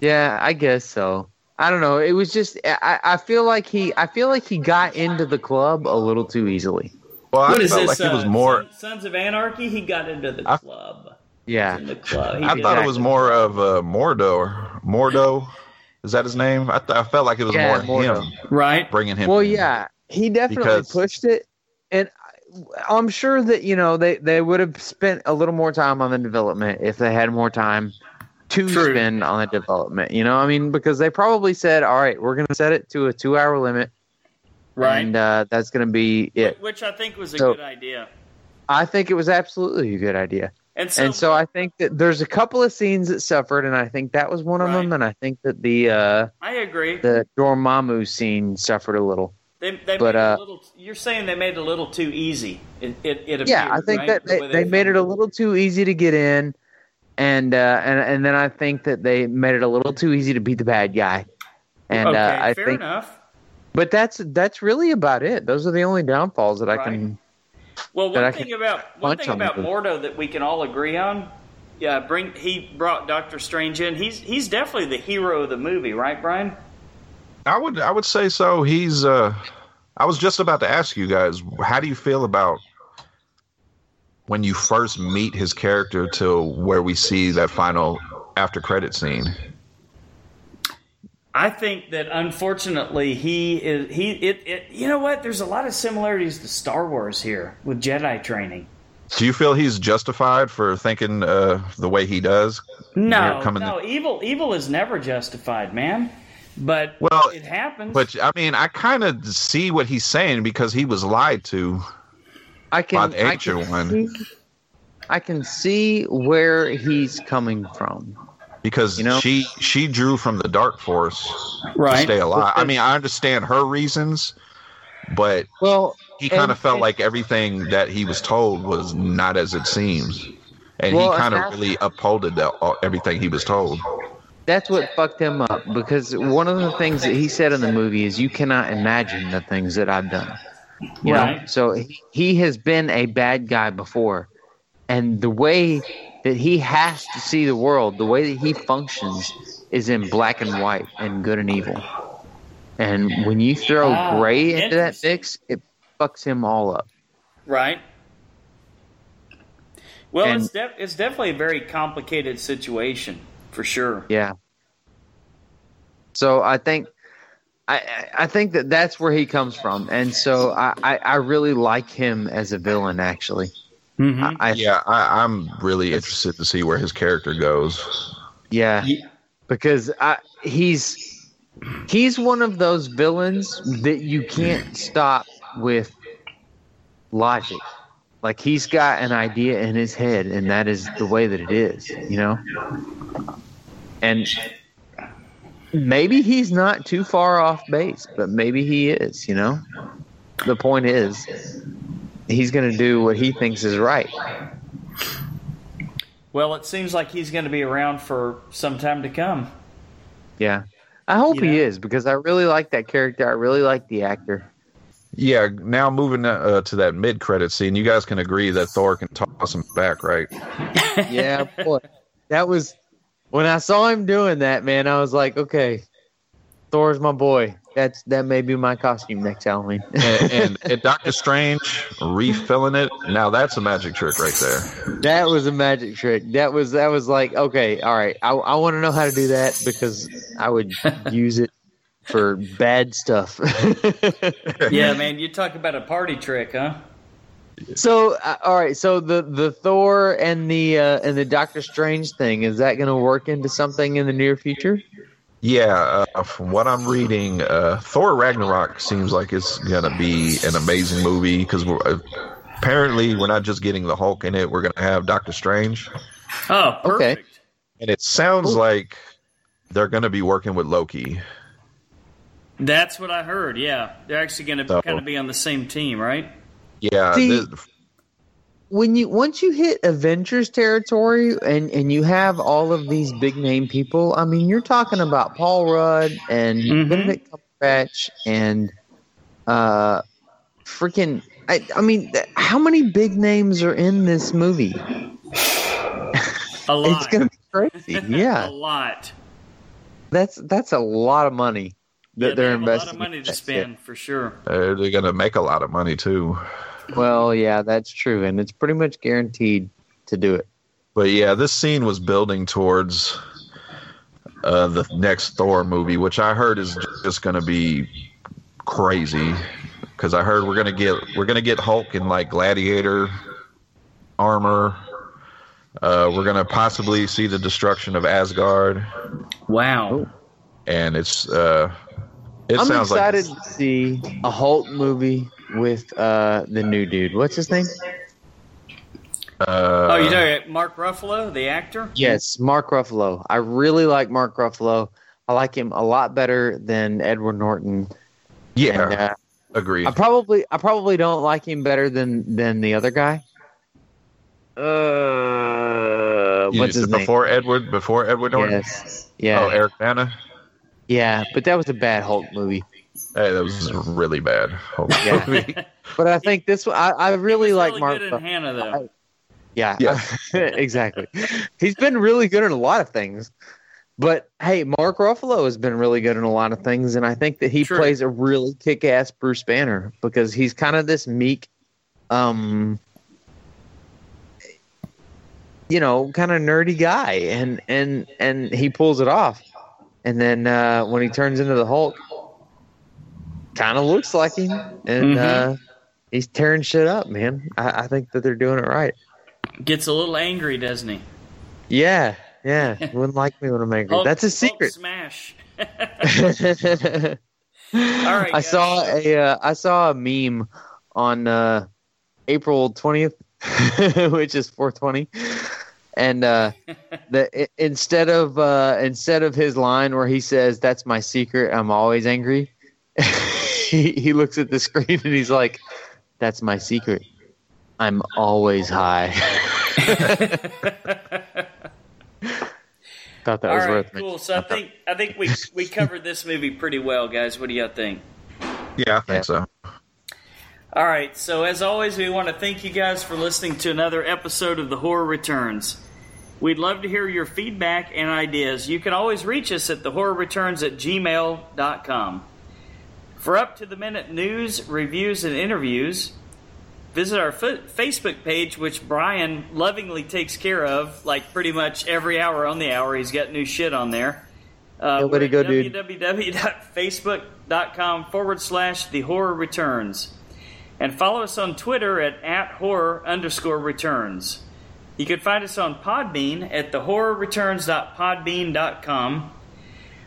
Yeah, I guess so. I don't know. It was just I, I feel like he I feel like he got into the club a little too easily. Well, I What is felt this? like it was uh, more. Sons of Anarchy. He got into the I- club. Yeah. In the club. He I thought that. it was more of uh, Mordo. Mordo, is that his name? I, th- I felt like it was Yeah, more Mordo. him right. bringing him. Well, in. yeah, he definitely Because- pushed it, and I- I'm sure that you know they they would have spent a little more time on the development if they had more time to True. spend on the development. You know, I mean, because they probably said, "All right, we're going to set it to a two hour limit, Right. and uh, that's going to be it." Which I think was a So- good idea. I think it was absolutely a good idea. And so, and so I think that there's a couple of scenes that suffered, and I think that was one of Right. them. And I think that the uh, I agree. the Dormammu scene suffered a little. They, they but, made uh, a little. You're saying they made it a little too easy. It it, it yeah, I think right? that The they, they made it a little too easy to get in, and uh, and and then I think that they made it a little too easy to beat the bad guy. And okay, uh, I fair think, enough. but that's that's really about it. Those are the only downfalls that I can. Well, one thing about one thing on about them. Mordo that we can all agree on, yeah, bring he brought Doctor Strange in. He's he's definitely the hero of the movie, right, Brian? I would I would say so. He's uh I was just about to ask you guys, how do you feel about when you first meet his character to where we see that final after credit scene? I think that unfortunately he is he it, it you know what? There's a lot of similarities to Star Wars here with Jedi training. Do you feel he's justified for thinking uh, the way he does? No, no, evil evil is never justified, man. But Well, it happens. But I mean, I kind of see what he's saying because he was lied to. I can. By the I can one. See, I can see where he's coming from. Because You know? she she drew from the dark force to stay alive. I mean, I understand her reasons, but Well, he kind of felt and- like everything that he was told was not as it seems, and Well, he kind of really upholded that all, uh, everything he was told. that's what fucked him up because one of the things that he said in the movie is you cannot imagine the things that I've done. You know, Right. so he, he has been a bad guy before, and the way that he has to see the world, the way that he functions, is in black and white and good and evil. And when you throw Ah, gray into that mix, it fucks him all up. Right. Well, And- it's def- it's definitely a very complicated situation for sure. Yeah. So I think I, I- I think that that's where he comes from, and so I, I, I really like him as a villain. Actually, Mm-hmm. I, I Yeah, I, I'm really interested to see where his character goes. yeah, because I, he's he's one of those villains that you can't stop with logic. Like he's got an idea in his head, and that is the way that it is, you know. And maybe he's not too far off base, but maybe he is, you know. The point is, he's going to do what he thinks is right. Well, it seems like he's going to be around for some time to come. Yeah, I hope You he know? is because I really like that character. I really like the actor. Yeah, now moving uh, to that mid credit scene, you guys can agree that Thor can toss him back, right? Yeah, boy, that was when I saw him doing that. Man, I was like, okay, Thor's my boy. That's that may be my costume next Halloween. And, and, and Doctor Strange refilling it. Now that's a magic trick right there. that was a magic trick. That was that was like, okay, all right. I I want to know how to do that because I would use it for bad stuff. Yeah, man, you talk about a party trick, huh? So, uh, all right. So the the Thor and the uh, and the Doctor Strange thing is that going to work into something in the near future? Yeah, uh, from what I'm reading, uh, Thor Ragnarok seems like it's gonna be an amazing movie because we're, uh, apparently we're not just getting the Hulk in it; we're gonna have Doctor Strange, Oh, Okay. and it sounds like they're gonna be working with Loki. That's what I heard. Yeah, they're actually going to So- kind of be on the same team, right? Yeah, See, th- when you once you hit Avengers territory and and you have all of these big name people, I mean, you're talking about Paul Rudd and Mhm. Benedict Cumberbatch and uh, freaking. I, I mean, th- how many big names are in this movie? A lot. It's gonna be crazy. Yeah, a lot. that's that's a lot of money that Yeah, they they're have a lot investing. of money to that spend for sure. uh, they're gonna make a lot of money too. Shit. Well, yeah, that's true, and it's pretty much guaranteed to do it. But yeah, this scene was building towards uh, the next Thor movie, which I heard is just going to be crazy. Because I heard we're gonna get we're gonna get Hulk in like gladiator armor. Uh, we're gonna possibly see the destruction of Asgard, Wow. and it's uh, it I'm sounds excited like to see a Hulk movie with uh, the new dude. What's his name? uh, oh, you know it, Mark Ruffalo, the actor? Yes, Mark Ruffalo. I really like Mark Ruffalo. I like him a lot better than Edward Norton. yeah, And, uh, agreed. I probably I probably don't like him better than than the other guy. Uh, what's his name? before Edward, before Edward Norton. Yes. Yeah. Oh, Eric Bana. yeah, but that was a bad Hulk movie. Hey, that was really bad. Yeah. But I think this one I, I really He was like really Mark. good in Hanna, though. Yeah, Yeah. exactly. He's been really good in a lot of things. But hey, Mark Ruffalo has been really good in a lot of things, and I think that he True. plays a really kick-ass Bruce Banner because he's kind of this meek, um, you know, kind of nerdy guy, and and and he pulls it off. And then uh, when he turns into the Hulk, kind of looks like him, and Mhm. uh, he's tearing shit up, man. I, I think that they're doing it right. Gets a little angry, doesn't he? Yeah, yeah. Wouldn't like me when I'm angry. Hulk- That's a Hulk secret. smash. All right, I guys. saw a uh, I saw a meme on uh, April twentieth, which is four twenty, and uh, the i- instead of uh, instead of his line where he says "That's my secret, I'm always angry," he he looks at the screen and he's like, "That's my secret, I'm always high." Thought that All was right, worth cool. mentioning. So I think I think we we covered this movie pretty well, guys. What do y'all think? Yeah, I think Yeah. so. All right. So as always, we want to thank you guys for listening to another episode of The Horror Returns. We'd love to hear your feedback and ideas. You can always reach us at thehorrorreturns at gmail.com. For up to the minute news, reviews, and interviews, visit our fa- Facebook page, which Brian lovingly takes care of, like pretty much every hour on the hour. He's got new shit on there. Uh, Nobody go, dude. www.facebook.com forward slash the horror returns. And follow us on Twitter at, at horror underscore returns. You can find us on Podbean at thehorrorreturns.podbean.com.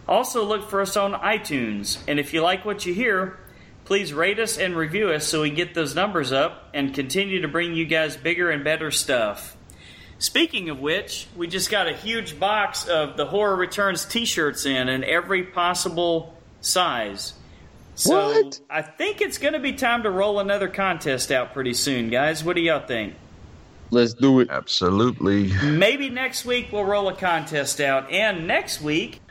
Also, look for us on iTunes. And if you like what you hear, please rate us and review us so we get those numbers up and continue to bring you guys bigger and better stuff. Speaking of which, we just got a huge box of the Horror Returns t shirts in in every possible size. So What? I think it's going to be time to roll another contest out pretty soon, guys. What do y'all think? Let's do it. Absolutely. Maybe next week we'll roll a contest out, and next week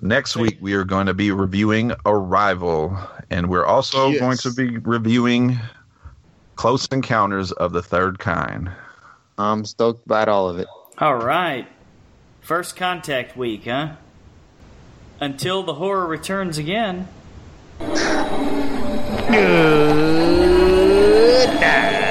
Next week we are going to be reviewing Arrival, and we're also Yes. going to be reviewing Close Encounters of the Third Kind. I'm stoked about all of it. All right. First contact week, huh? Until the horror returns again. Good night.